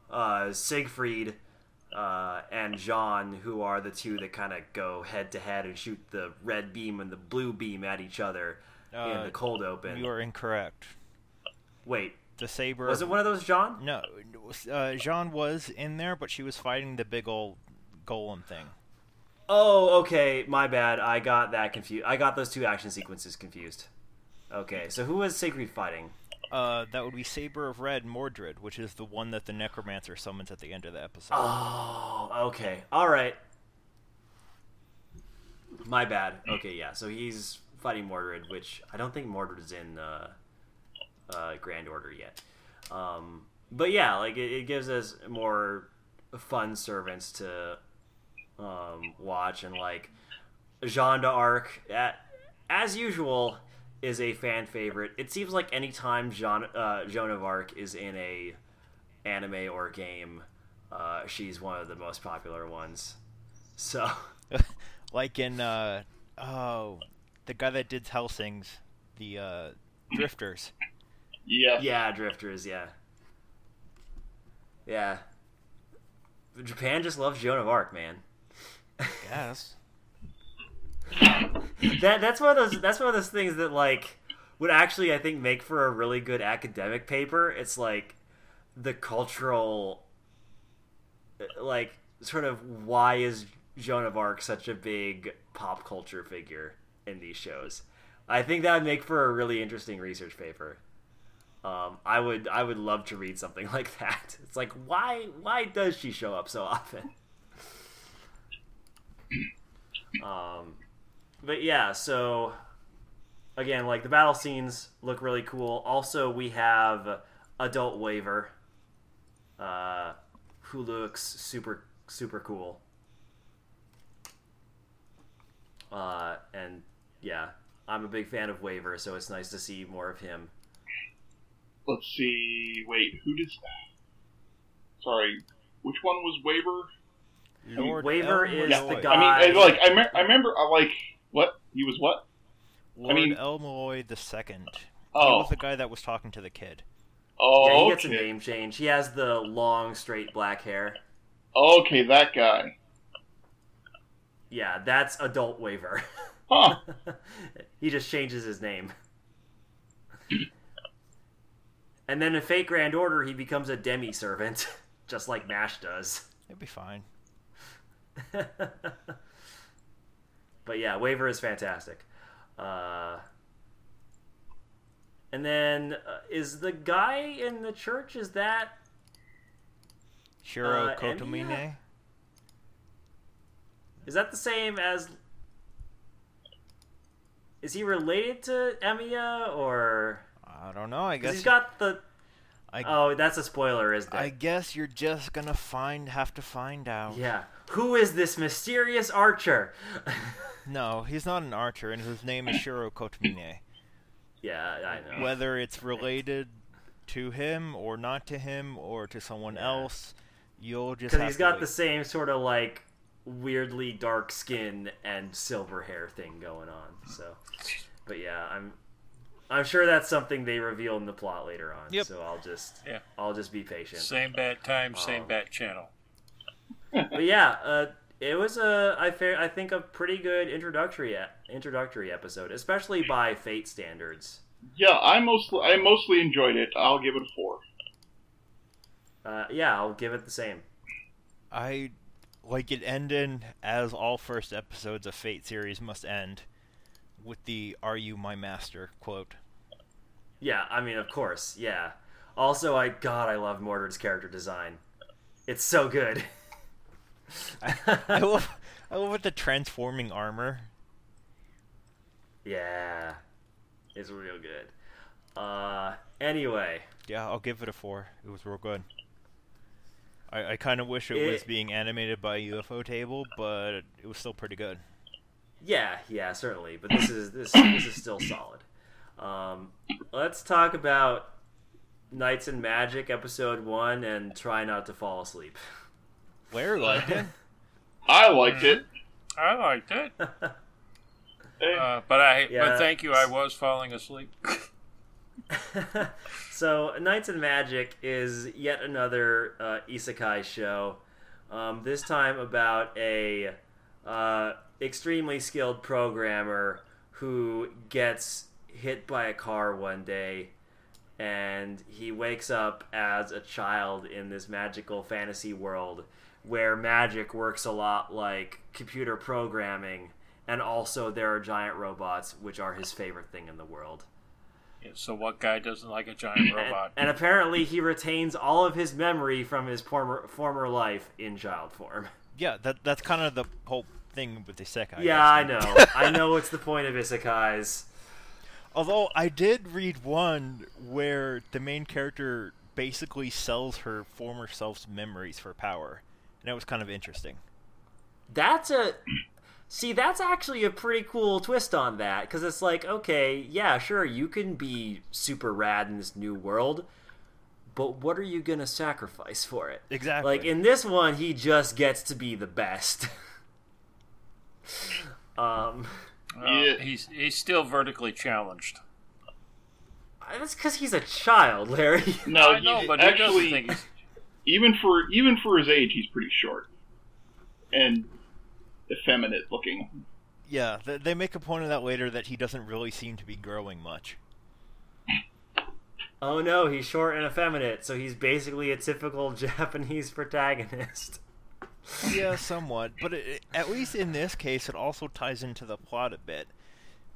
uh, Siegfried. Uh, and Jeanne, who are the two that kind of go head to head and shoot the red beam and the blue beam at each other in Uh, the cold open. You are incorrect. Wait, The saber. was it one of those, John? No, uh, Jeanne was in there, but she was fighting the big old golem thing. Oh, okay. My bad. I got that confused. I got those two action sequences confused. Okay, so who was Siegfried fighting? Uh, that would be Saber of Red Mordred, which is the one that the Necromancer summons at the end of the episode. Oh, okay. All right. My bad. Okay, yeah. So he's fighting Mordred, which I don't think Mordred's in uh, uh, Grand Order yet. Um, but yeah, like it, it gives us more fun servants to um, watch, and like Jeanne d'Arc, at, as usual, is a fan favorite. It seems like anytime Jeanne uh, Joan of Arc is in a anime or game, uh, she's one of the most popular ones. So like in uh, oh, the guy that did Hellsing's, the uh, Drifters. Yeah, yeah, drifters, yeah, yeah. Japan just loves Joan of Arc, man. Yes. that that's one of those that's one of those things that like would actually I think make for a really good academic paper. It's like the cultural like sort of why is Joan of Arc such a big pop culture figure in these shows. I think that would make for a really interesting research paper. Um, I would I would love to read something like that. It's like why why does she show up so often? Um, but yeah, so again, like the battle scenes look really cool. Also, we have Adult Waver, uh, who looks super super cool. Uh, and yeah, I'm a big fan of Waver, so it's nice to see more of him. Let's see. Wait, who did? Sorry, which one was Waver? Lord Waver El-Melloi. is Yeah, the guy. I mean, like I, me- I remember, I like what he was. What? Lord mean- El-Melloi the second. He Oh, was the guy that was talking to the kid. oh, yeah, he gets a name change. He has the long, straight black hair. Okay, that guy. Yeah, that's Adult Waver. Huh? he just changes his name. and then in Fate Grand Order, he becomes a demi servant, just like Mash does. It'd be fine. but yeah, Waver is fantastic. Uh, and then uh, is the guy in the church? Is that Shiro Uh, Kotomine. Is that the same as? Is he related to Emiya or? I don't know. I guess. he's got the. I, Oh, that's a spoiler, isn't it? I guess you're just gonna find have to find out. Yeah. Who is this mysterious archer? No, he's not an archer, and his name is Shiro Kotomine. yeah, I know. Whether it's related to him or not to him or to someone Yeah. else, you'll just Because have he's to got wait. the same sort of like weirdly dark skin and silver hair thing going on. So, but yeah, I'm I'm sure that's something they reveal in the plot later on. Yep. So I'll just Yeah. I'll just be patient. Same bad time, same Um, bat channel. But yeah, uh, it was a I fa- I think a pretty good introductory e- introductory episode, especially by Fate standards. Yeah, I mostly I mostly enjoyed it. I'll give it a four. Uh, yeah, I'll give it the same. I like it ended as all first episodes of Fate series must end, with the "Are you my master?" quote. Yeah, I mean, of course, yeah. Also, I God, I love Mordred's character design. It's so good. I love, I love it, the transforming armor. yeah, it's real good. Uh, anyway, Yeah, I'll give it a four. It was real good. I, I kind of wish it, was being animated by Ufotable, but it was still pretty good. yeah, yeah, certainly. But this is this this is still solid. Um, let's talk about Knights and Magic episode one and try not to fall asleep. Larry liked it. I liked it. I liked it, uh, but I Yeah. but thank you. I was falling asleep. so, Knights and Magic is yet another uh, isekai show. Um, this time about a uh, extremely skilled programmer who gets hit by a car one day, and he wakes up as a child in this magical fantasy world where magic works a lot like computer programming, and also there are giant robots, which are his favorite thing in the world. Yeah, so what guy doesn't like a giant robot? and apparently, he retains all of his memory from his former former life in child form. Yeah, that that's kind of the whole thing with the Isekai. yeah, I know. I know it's the point of isekais. Although I did read one where the main character basically sells her former self's memories for power, and it was kind of interesting. That's a see. That's actually a pretty cool twist on that because it's like, okay, yeah, sure, you can be super rad in this new world, but what are you gonna sacrifice for it? Exactly. Like in this one, he just gets to be the best. um. Uh, Yeah. he's he's still vertically challenged. That's because he's a child, Larry. no, I know, he- but he doesn't actually, think he's. Even for even for his age, he's pretty short and effeminate looking. yeah, they make a point of that later that he doesn't really seem to be growing much. Oh no, he's short and effeminate, so he's basically a typical Japanese protagonist. yeah, somewhat, but it, at least in this case, it also ties into the plot a bit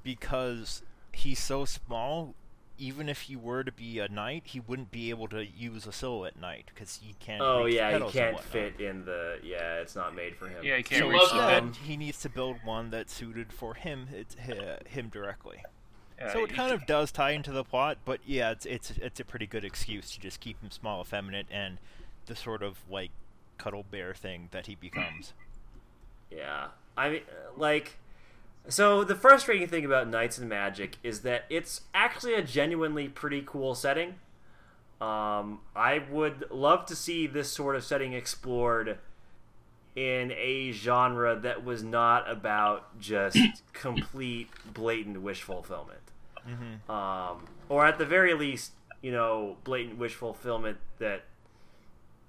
because he's so small. Even if he were to be a knight, he wouldn't be able to use a silhouette knight because he can't. Oh yeah, he can't fit in the. Yeah, it's not made for him. Yeah, he can't So reach the must- he needs to build one that's suited for him, it's, hi- him directly. Yeah, so it he- kind of does tie into the plot, but yeah, it's it's it's a pretty good excuse to just keep him small, effeminate, and the sort of like cuddle bear thing that he becomes. Yeah, I mean, like, so the frustrating thing about Knights and Magic is that it's actually a genuinely pretty cool setting. Um, I would love to see this sort of setting explored in a genre that was not about just complete blatant wish fulfillment. hmm um, or at the very least, you know, blatant wish fulfillment that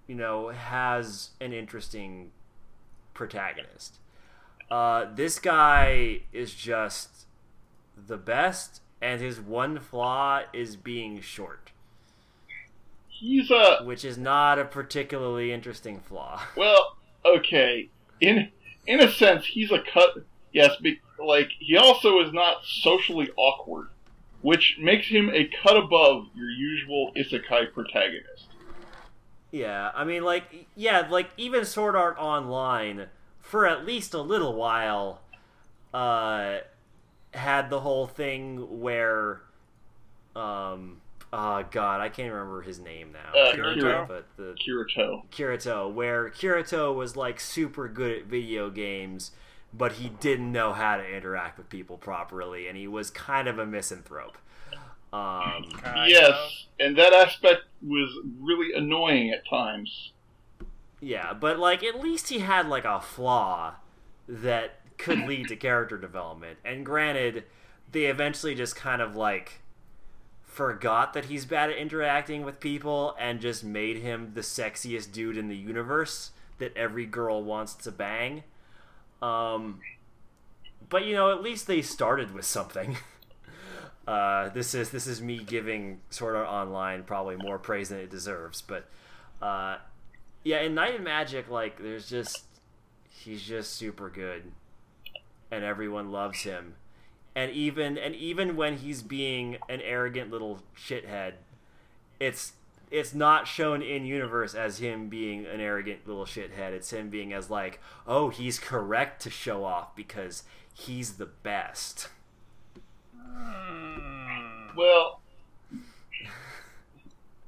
you know has an interesting protagonist. Uh, this guy is just the best, and his one flaw is being short, He's a which is not a particularly interesting flaw. well, okay. In in a sense, he's a cut. Yes, be, like he also is not socially awkward, which makes him a cut above your usual isekai protagonist. Yeah, I mean, like, yeah, like even Sword Art Online for at least a little while uh, had the whole thing where, um, oh god, I can't remember his name now. Uh, Kirito? but the Kirito. Kirito, where Kirito was like super good at video games, but he didn't know how to interact with people properly, and he was kind of a misanthrope. Um, yes, and that aspect was really annoying at times. Yeah, but like at least he had like a flaw that could lead to character development. And granted, they eventually just kind of like forgot that he's bad at interacting with people and just made him the sexiest dude in the universe that every girl wants to bang. Um but you know, at least they started with something. Uh, this is this is me giving Sword Art Online probably more praise than it deserves, but uh, yeah, in Night and Magic, like there's just he's just super good, and everyone loves him, and even and even when he's being an arrogant little shithead, it's it's not shown in universe as him being an arrogant little shithead. It's him being as like, oh, he's correct to show off because he's the best. Well,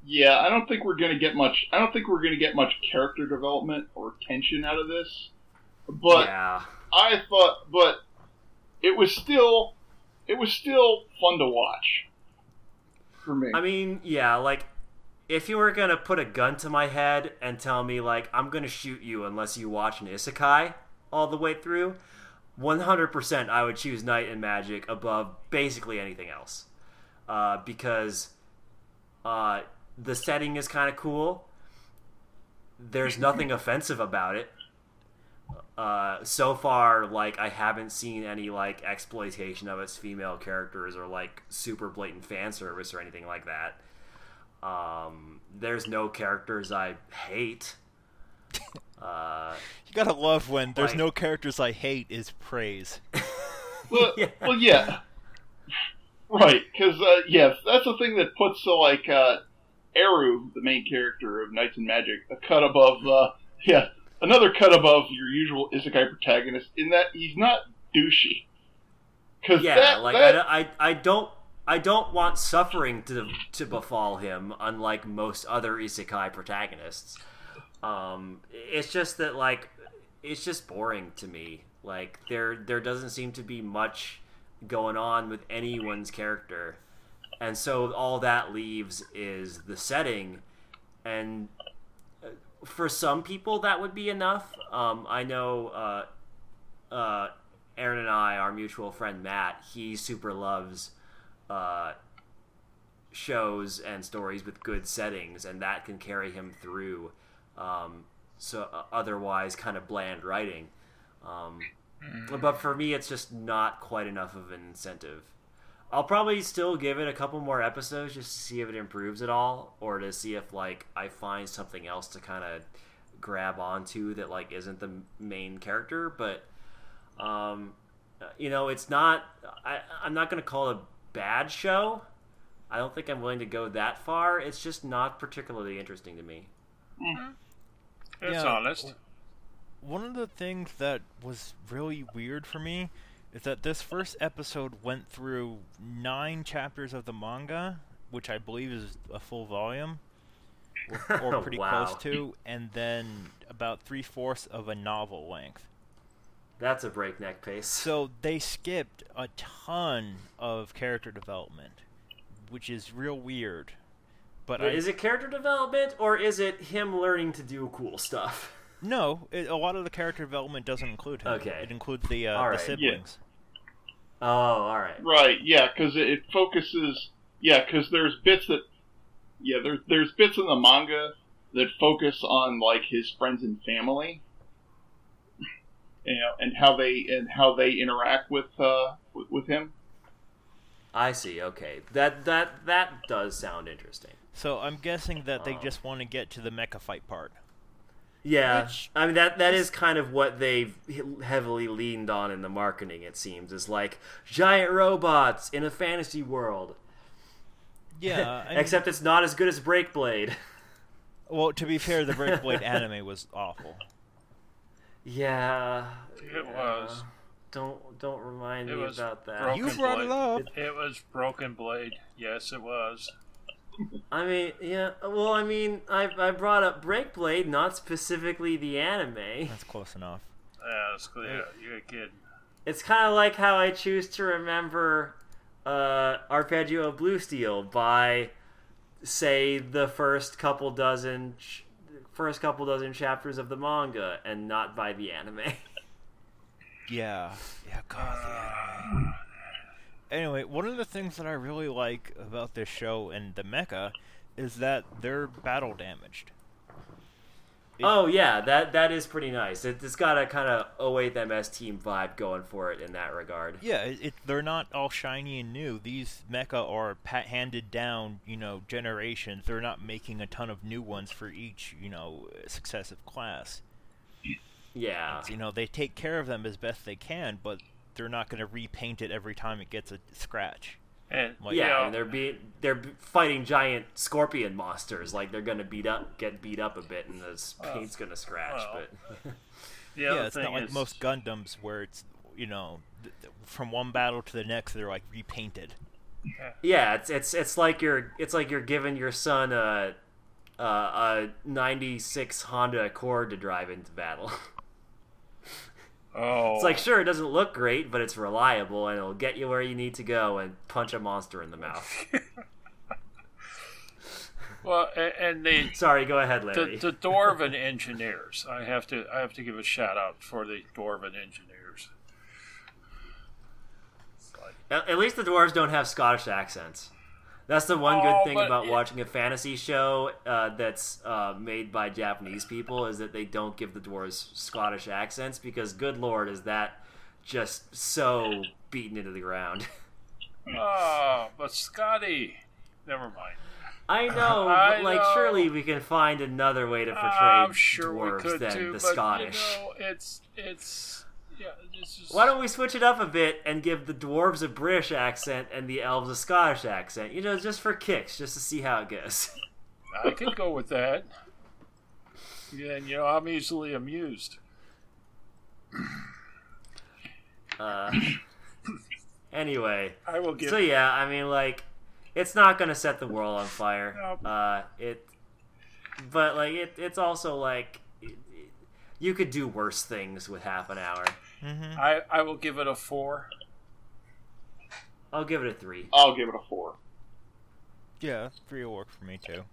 yeah, I don't think we're gonna get much. I don't think we're gonna get much character development or tension out of this. But yeah, I thought, but it was still, it was still fun to watch for me. I mean, yeah, like if you were gonna put a gun to my head and tell me like I'm gonna shoot you unless you watch an isekai all the way through, 100% I would choose Night and Magic above basically anything else, uh, because uh, the setting is kind of cool. There's nothing offensive about it. Uh, so far, like I haven't seen any like exploitation of its female characters or like super blatant fan service or anything like that. Um, there's no characters I hate. Uh, You gotta love when there's Like- no characters I hate is praise. well, yeah. well, yeah, right. Because uh, yes, that's the thing that puts the like uh, Eru, the main character of Knights and Magic, a cut above. Uh, yeah, another cut above your usual isekai protagonist in that he's not douchey. Because yeah, that, like that, I, I, I don't I don't want suffering to to befall him, unlike most other isekai protagonists. Um, it's just that like it's just boring to me. Like there there doesn't seem to be much going on with anyone's character, and so all that leaves is the setting, and uh, for some people that would be enough. Um, I know. Uh, uh, Aaron and I, our mutual friend Matt, he super loves uh, shows and stories with good settings, and that can carry him through. Um, so uh, otherwise, kind of bland writing. Um, but for me, it's just not quite enough of an incentive. I'll probably still give it a couple more episodes just to see if it improves at all, or to see if like I find something else to kind of grab onto that like isn't the main character. But um, you know, it's not. I, I'm not going to call it a bad show, I don't think I'm willing to go that far. It's just not particularly interesting to me. It's Yeah. honest. One of the things that was really weird for me is that this first episode went through nine chapters of the manga, which I believe is a full volume, or, or pretty Wow. close to, and then about three fourths of a novel length. That's a breakneck pace. So they skipped a ton of character development, which is real weird. But I, is it character development or is it him learning to do cool stuff? No, it, a lot of the character development doesn't include him. Okay. it includes the uh, All the right, yeah. siblings. Oh, all right. Right, yeah, because it, it focuses. Yeah, because there's bits that. Yeah, there's there's bits in the manga that focus on like his friends and family, you know, and how they and how they interact with uh with, with him. I see. Okay, that that that does sound interesting. So I'm guessing that they Oh. just want to get to the mecha fight part. Yeah, Which- I mean that that is kind of what they've heavily leaned on in the marketing. It seems is like giant robots in a fantasy world. Yeah, I mean- Except it's not as good as Breakblade. well, to be fair, the Breakblade anime was awful. Yeah, It yeah. was. Don't don't remind It me was about that. broken You brought it up. It was Broken Blade. Yes, it was. I mean, yeah. Well, I mean, I I brought up Breakblade, not specifically the anime. That's close enough. Yeah, it's, yeah you're kidding. It's kind of like how I choose to remember uh, Arpeggio of Blue Steel by, say, the first couple dozen, ch- first couple dozen chapters of the manga, and not by the anime. Yeah, yeah, God, the anime. Anyway, one of the things that I really like about this show and the mecha is that they're battle damaged. It- oh yeah, that that is pretty nice. It, it's got a kind of 08MS team vibe going for it in that regard. Yeah, it, it, they're not all shiny and new. These mecha are pat handed down, you know, generations. They're not making a ton of new ones for each, you know, successive class. Yeah. You know, they take care of them as best they can, but they're not going to repaint it every time it gets a scratch. And Like- yeah, you know, and they're being they're fighting giant scorpion monsters. Like they're gonna beat up, get beat up a bit, and the uh, paint's gonna scratch. well. but yeah, it's thing not like most Gundams where it's, you know, th- th- from one battle to the next they're like repainted. yeah, it's it's it's like you're it's like you're giving your son a a, a '96 Honda Accord to drive into battle. Oh, It's like sure, it doesn't look great, but it's reliable and it'll get you where you need to go and punch a monster in the mouth. well, a- and the Sorry, go ahead, the, Larry. the dwarven engineers. I have to I have to give a shout out for the dwarven engineers. At, at least the dwarves don't have Scottish accents. That's the one Oh, good thing about it- watching a fantasy show uh, that's uh, made by Japanese people is that they don't give the dwarves Scottish accents because, good lord, is that just so beaten into the ground. oh, but Scotty, never mind. I know, I but like know. surely we can find another way to portray I'm sure dwarves than too, the but Scottish. you know, it's it's yeah, just Why don't we switch it up a bit and give the dwarves a British accent and the elves a Scottish accent? You know, just for kicks, just to see how it goes. I could go with that. Yeah, and you know, I'm easily amused. Uh, anyway, I will give. so yeah, I mean, like, it's not gonna set the world on fire. Nope. Uh, it, but like, it, it's also like, it, it- you could do worse things with half an hour. Mm-hmm. I I will give it a four. I'll give it a three. I'll give it a four. Yeah, three will work for me too.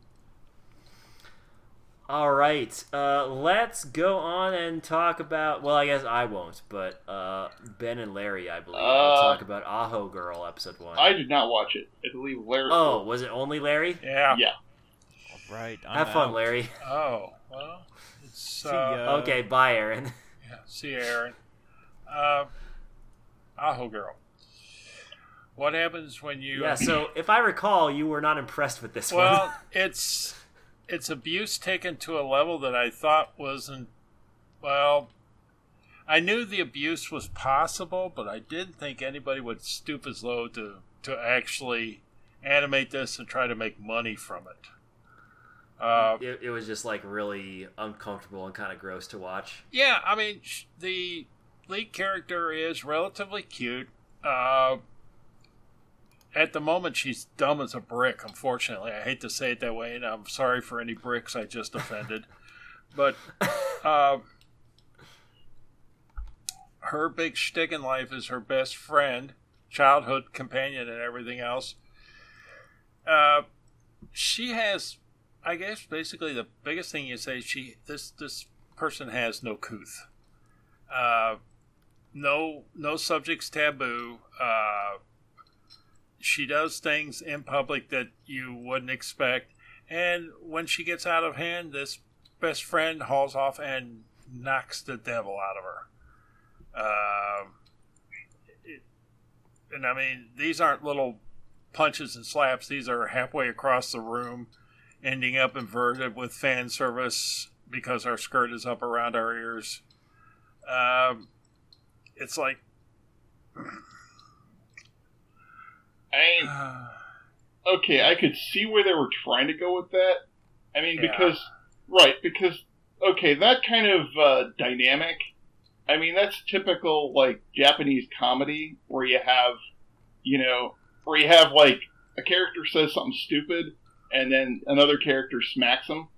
All right, uh, let's go on and talk about. Well, I guess I won't, but uh, Ben and Larry, I believe, will Uh, talk about Aho Girl episode one. I did not watch it. I believe Larry. oh, was it only Larry? Yeah. yeah. Right. I'm Have fun, out. Larry. Oh well, it's See uh, ya. okay, bye, Aaron. yeah. See you, Aaron. Uh, Aho girl. What happens when you? Yeah, so if I recall, you were not impressed with this one. Well, it's it's abuse taken to a level that I thought wasn't. Well, I knew the abuse was possible, but I didn't think anybody would stoop as low to to actually animate this and try to make money from it. Uh, It, it was just like really uncomfortable and kind of gross to watch. yeah, I mean, the lead character is relatively cute. Uh, at the moment, she's dumb as a brick, unfortunately. I hate to say it that way, and I'm sorry for any bricks I just offended. but uh, her big shtick in life is her best friend, childhood companion, and everything else. Uh, she has, I guess, basically the biggest thing you say. She this this person has no couth. Uh, no no subjects taboo. Uh, she does things in public that you wouldn't expect, and when she gets out of hand, this best friend hauls off and knocks the devil out of her. Um, it, and I mean, these aren't little punches and slaps. These are halfway across the room, ending up inverted with fan service because our skirt is up around our ears. Um, it's like, I mean, okay, I could see where they were trying to go with that. I mean, Yeah. because right, because okay, that kind of uh, dynamic. I mean, that's typical like Japanese comedy where you have, you know, where you have like a character says something stupid and then another character smacks him.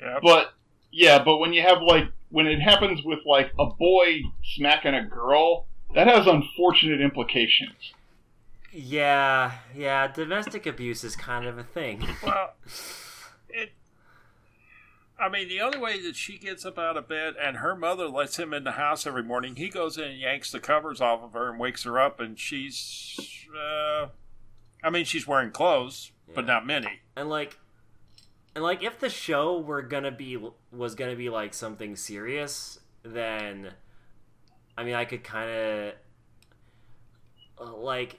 yeah, But yeah, but when you have like when it happens with like a boy smacking a girl, that has unfortunate implications. Yeah, yeah. Domestic abuse is kind of a thing. well, it. I mean, the only way that she gets up out of bed and her mother lets him in the house every morning, he goes in and yanks the covers off of her and wakes her up, and she's. Uh, I mean, she's wearing clothes, but not many. and like and like if the show were gonna be was gonna be like something serious then i mean i could kind of like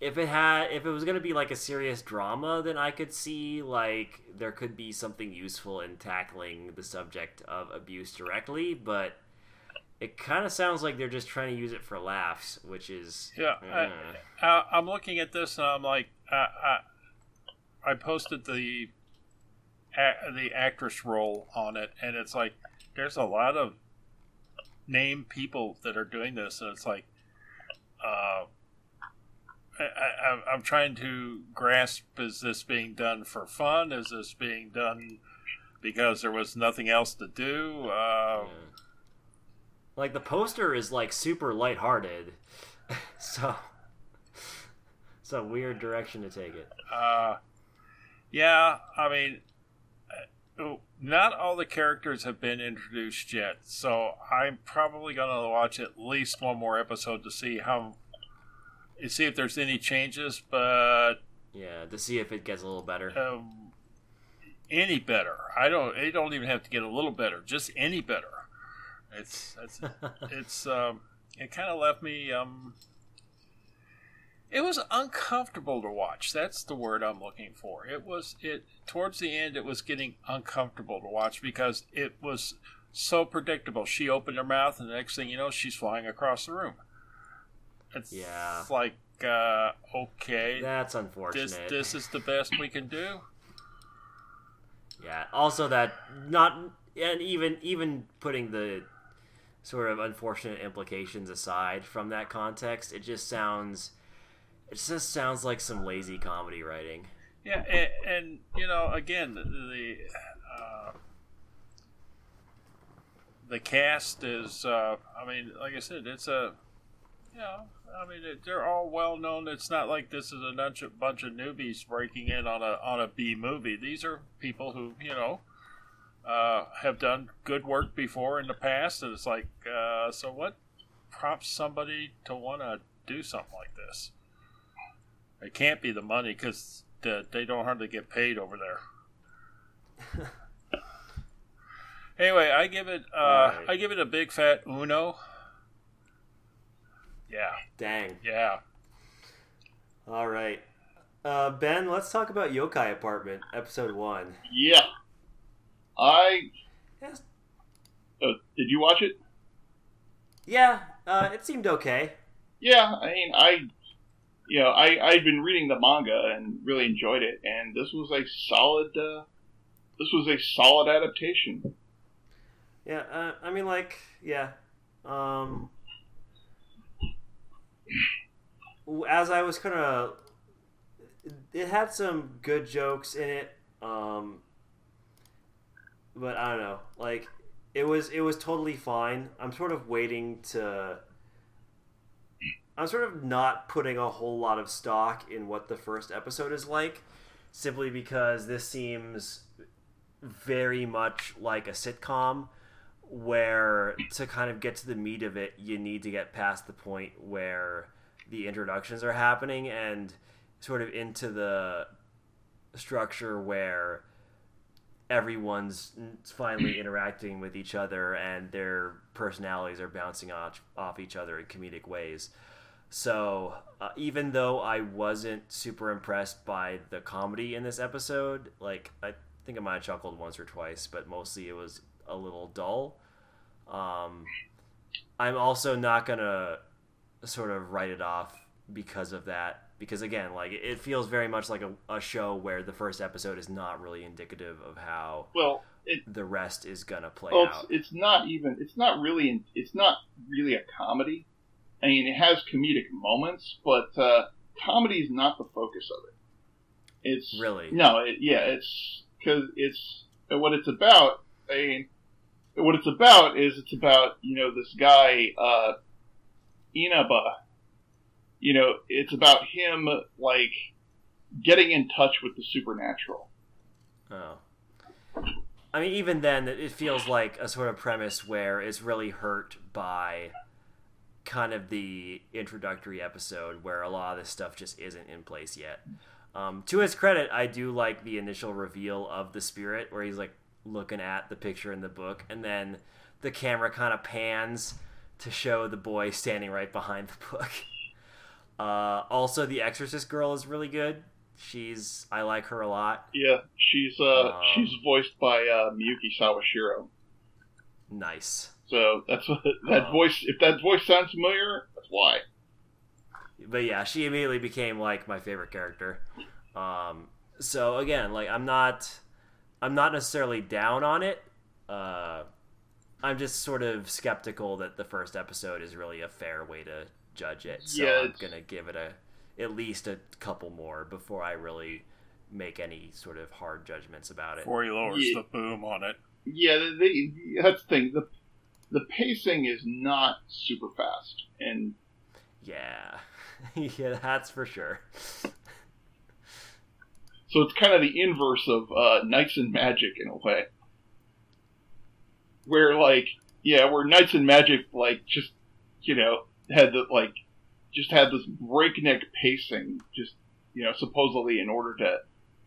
if it had if it was gonna be like a serious drama then i could see like there could be something useful in tackling the subject of abuse directly but it kind of sounds like they're just trying to use it for laughs which is Yeah, eh. I, uh, I'm looking at this and I'm like, I, I, I posted the a, the actress role on it, and it's like there's a lot of name people that are doing this, and it's like, uh, I, I, I'm trying to grasp: is this being done for fun? Is this being done because there was nothing else to do? Uh, Yeah. Like the poster is like super lighthearted, so it's a weird direction to take it. Uh, yeah, I mean, not all the characters have been introduced yet, so I'm probably going to watch at least one more episode to see how, see if there's any changes. But Yeah, to see if it gets a little better. um, any better, I don't. It don't even have to get a little better, just any better. It's it's it's um, it kind of left me um. It was uncomfortable to watch. That's the word I'm looking for. It was it towards the end. It was getting uncomfortable to watch because it was so predictable. She opened her mouth, and the next thing you know, she's flying across the room. It's Yeah. like uh, okay, That's unfortunate. this this is the best we can do. Yeah. Also, that not and even even putting the sort of unfortunate implications aside from that context, it just sounds it just sounds like some lazy comedy writing. Yeah, and, and you know, again, the uh, the cast is. Uh, I mean, like I said, it's a. You know, I mean, it, they're all well known. It's not like this is a bunch of, bunch of newbies breaking in on a on a B movie. These are people who you know uh, have done good work before in the past, and it's like, uh, so what prompts somebody to want to do something like this? It can't be the money because they don't hardly get paid over there. anyway, I give it. Uh, Alright. I give it a big fat Uno. Yeah, Dang. yeah. All right. Uh, ben, let's talk about Yokai Apartment, episode one. Yeah, I. Yes. Uh, did you watch it? Yeah, uh, it seemed okay. Yeah, I mean, I. you know, I I'd been reading the manga and really enjoyed it, and this was a solid. Uh, this was a solid adaptation. Yeah, uh, I mean, like, yeah. Um, as I was kind of, it had some good jokes in it. Um, but I don't know, like, it was it was totally fine. I'm sort of waiting to. I'm sort of not putting a whole lot of stock in what the first episode is like, simply because this seems very much like a sitcom where to kind of get to the meat of it, you need to get past the point where the introductions are happening and sort of into the structure where everyone's finally interacting with each other and their personalities are bouncing off, off each other in comedic ways. So, uh, even though I wasn't super impressed by the comedy in this episode, like, I think I might have chuckled once or twice, but mostly it was a little dull. Um, I'm also not gonna sort of write it off because of that. Because again, like it feels very much like a, a show where the first episode is not really indicative of how Well, it the rest is gonna play well, it's, it's not even. It's not really. It's not really a comedy. I mean, it has comedic moments, but uh, comedy is not the focus of it. It's Really? no. It, yeah, it's because it's what it's about. I mean, what it's about is it's about you know this guy uh, Inaba. You know, it's about him like getting in touch with the supernatural. Oh. I mean, even then, it feels like a sort of premise where it's really hurt by kind of the introductory episode where a lot of this stuff just isn't in place yet. Um, to his credit, I do like the initial reveal of the spirit where he's like looking at the picture in the book, and then the camera kind of pans to show the boy standing right behind the book. Uh, also, the Exorcist girl is really good. She's I like her a lot. Yeah, she's uh Um, she's voiced by uh, Miyuki Sawashiro. Nice. So that's what that Um, voice. If that voice sounds familiar, that's why. but yeah, she immediately became like my favorite character. Um, so again, like I'm not, I'm not necessarily down on it. Uh, I'm just sort of skeptical that the first episode is really a fair way to judge it. So Yeah, I'm gonna give it a at least a couple more before I really make any sort of hard judgments about it. Before he lowers Yeah. the boom on it. Yeah, they, they, that's the thing. The the pacing is not super fast, and Yeah, yeah, that's for sure. so it's kind of the inverse of uh, Knights and Magic in a way, where like yeah, where Knights and Magic like just you know had the like just had this breakneck pacing, just you know supposedly in order to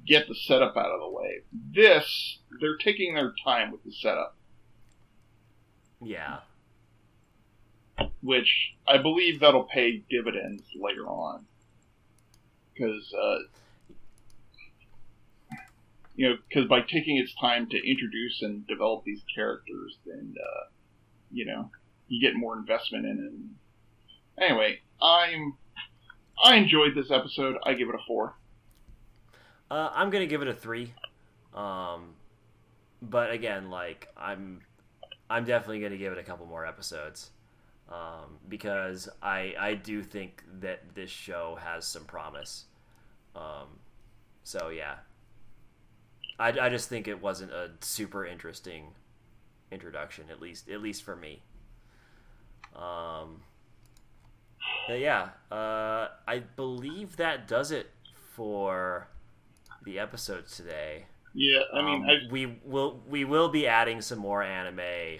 get the setup out of the way. This they're taking their time with the setup. Yeah, which I believe that'll pay dividends later on. Because, uh, you know, because by taking its time to introduce and develop these characters, then, uh, you know, you get more investment in it. Anyway, I'm, I enjoyed this episode. I give it a four. Uh, I'm gonna give it a three. Um, but again, like I'm, I'm definitely gonna give it a couple more episodes, um, because I I do think that this show has some promise. Um, so yeah, I, I just think it wasn't a super interesting introduction, at least at least for me. Um, yeah, uh, I believe that does it for the episodes today. Yeah, I mean, Um, I, we will we will be adding some more anime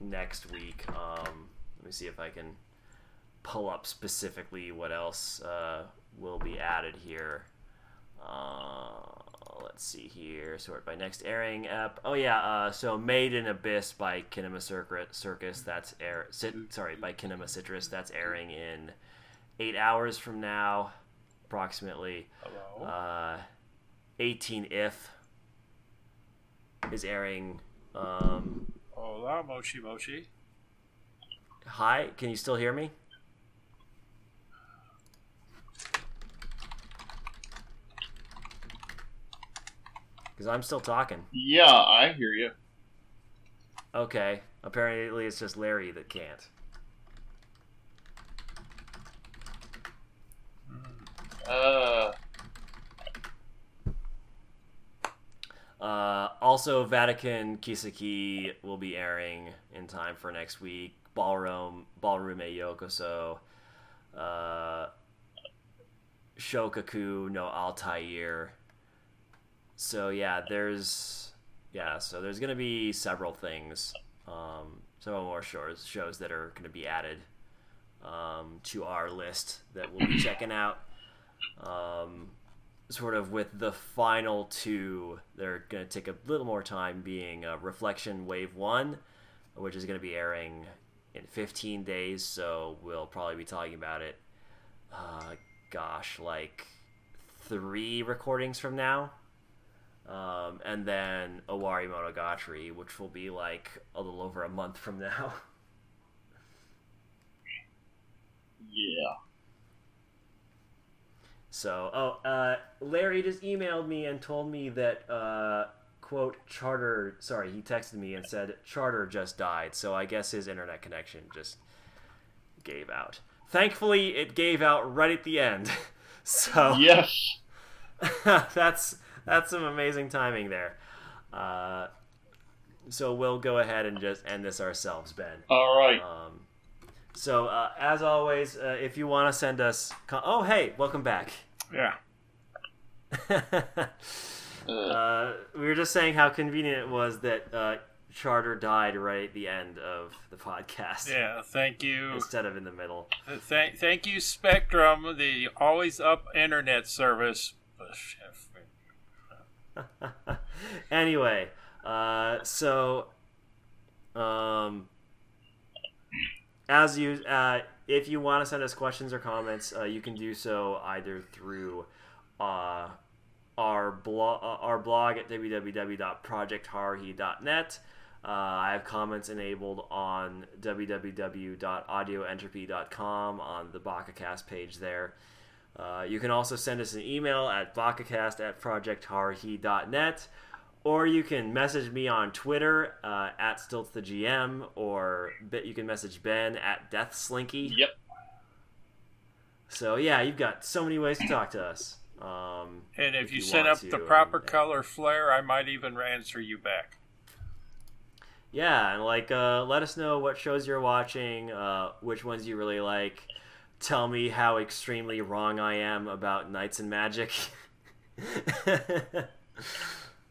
next week. Um, let me see if I can pull up specifically what else uh, will be added here. Uh, let's see here. Sort by next airing ep. Oh yeah. Uh, so Made in Abyss by Kinema Circus. That's air. Cit- sorry, by Kinema Citrus. That's airing in eight hours from now, approximately. Hello? Uh, 18 if is airing. Um, Hola, Mochi Mochi. Hi, can you still hear me? Because I'm still talking. Yeah, I hear you. Okay. Apparently, it's just Larry that can't. Uh. Uh, also, Vatican Kiseki will be airing in time for next week. Ballroom, Ballroom e Yokoso, uh, Shoukoku no Altair. So yeah, there's yeah, so there's gonna be several things, um, several more shows shows that are gonna be added um, to our list that we'll be checking out. Um, sort of with the final two, they're going to take a little more time being uh, Reflection Wave 1, which is going to be airing in 15 days, so we'll probably be talking about it, uh, gosh, like three recordings from now. Um, and then Owari Monogatari, which will be like a little over a month from now. yeah. So, oh, uh, Larry just emailed me and told me that, uh, quote, Charter, sorry, he texted me and said, Charter just died. So I guess his internet connection just gave out. Thankfully, it gave out right at the end. so, Yes. that's, that's some amazing timing there. Uh, so we'll go ahead and just end this ourselves, Ben. All right. Um, so, uh, as always, uh, if you want to send us. Con- oh, hey, welcome back. Yeah. Uh, uh, we were just saying how convenient it was that uh, Charter died right at the end of the podcast Yeah. Thank you. instead of in the middle. Thank, thank you, Spectrum, the always up internet service. anyway, uh, so um, as you, uh, if you want to send us questions or comments, uh, you can do so either through uh, our blog, uh, our blog at www.projectharuhi.net. Uh, I have comments enabled on www.audioentropy.com on the BakaCast page there. Uh, you can also send us an email at bakacast at projectharuhi.net, or you can message me on Twitter uh, at StiltsTheGM, or you can message Ben at DeathSlinky. yep. So yeah, you've got so many ways to talk to us. Um, And if, If you, you set up the proper yeah. color flare, I might even answer you back. yeah, and like, uh, let us know what shows you're watching, uh, which ones you really like. Tell me how extremely wrong I am about Knights and Magic.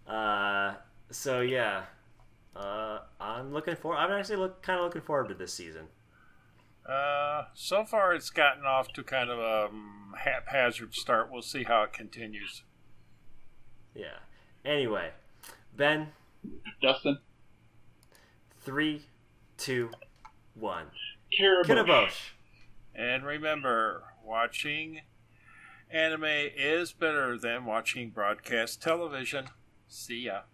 uh, so yeah, uh, I'm looking for. I'm actually look kind of looking forward to this season. Uh, so far, it's gotten off to kind of a um, haphazard start. We'll see how it continues. Yeah. Anyway, Ben, Dustin. three, two, one. Kirabush. And remember, watching anime is better than watching broadcast television. See ya.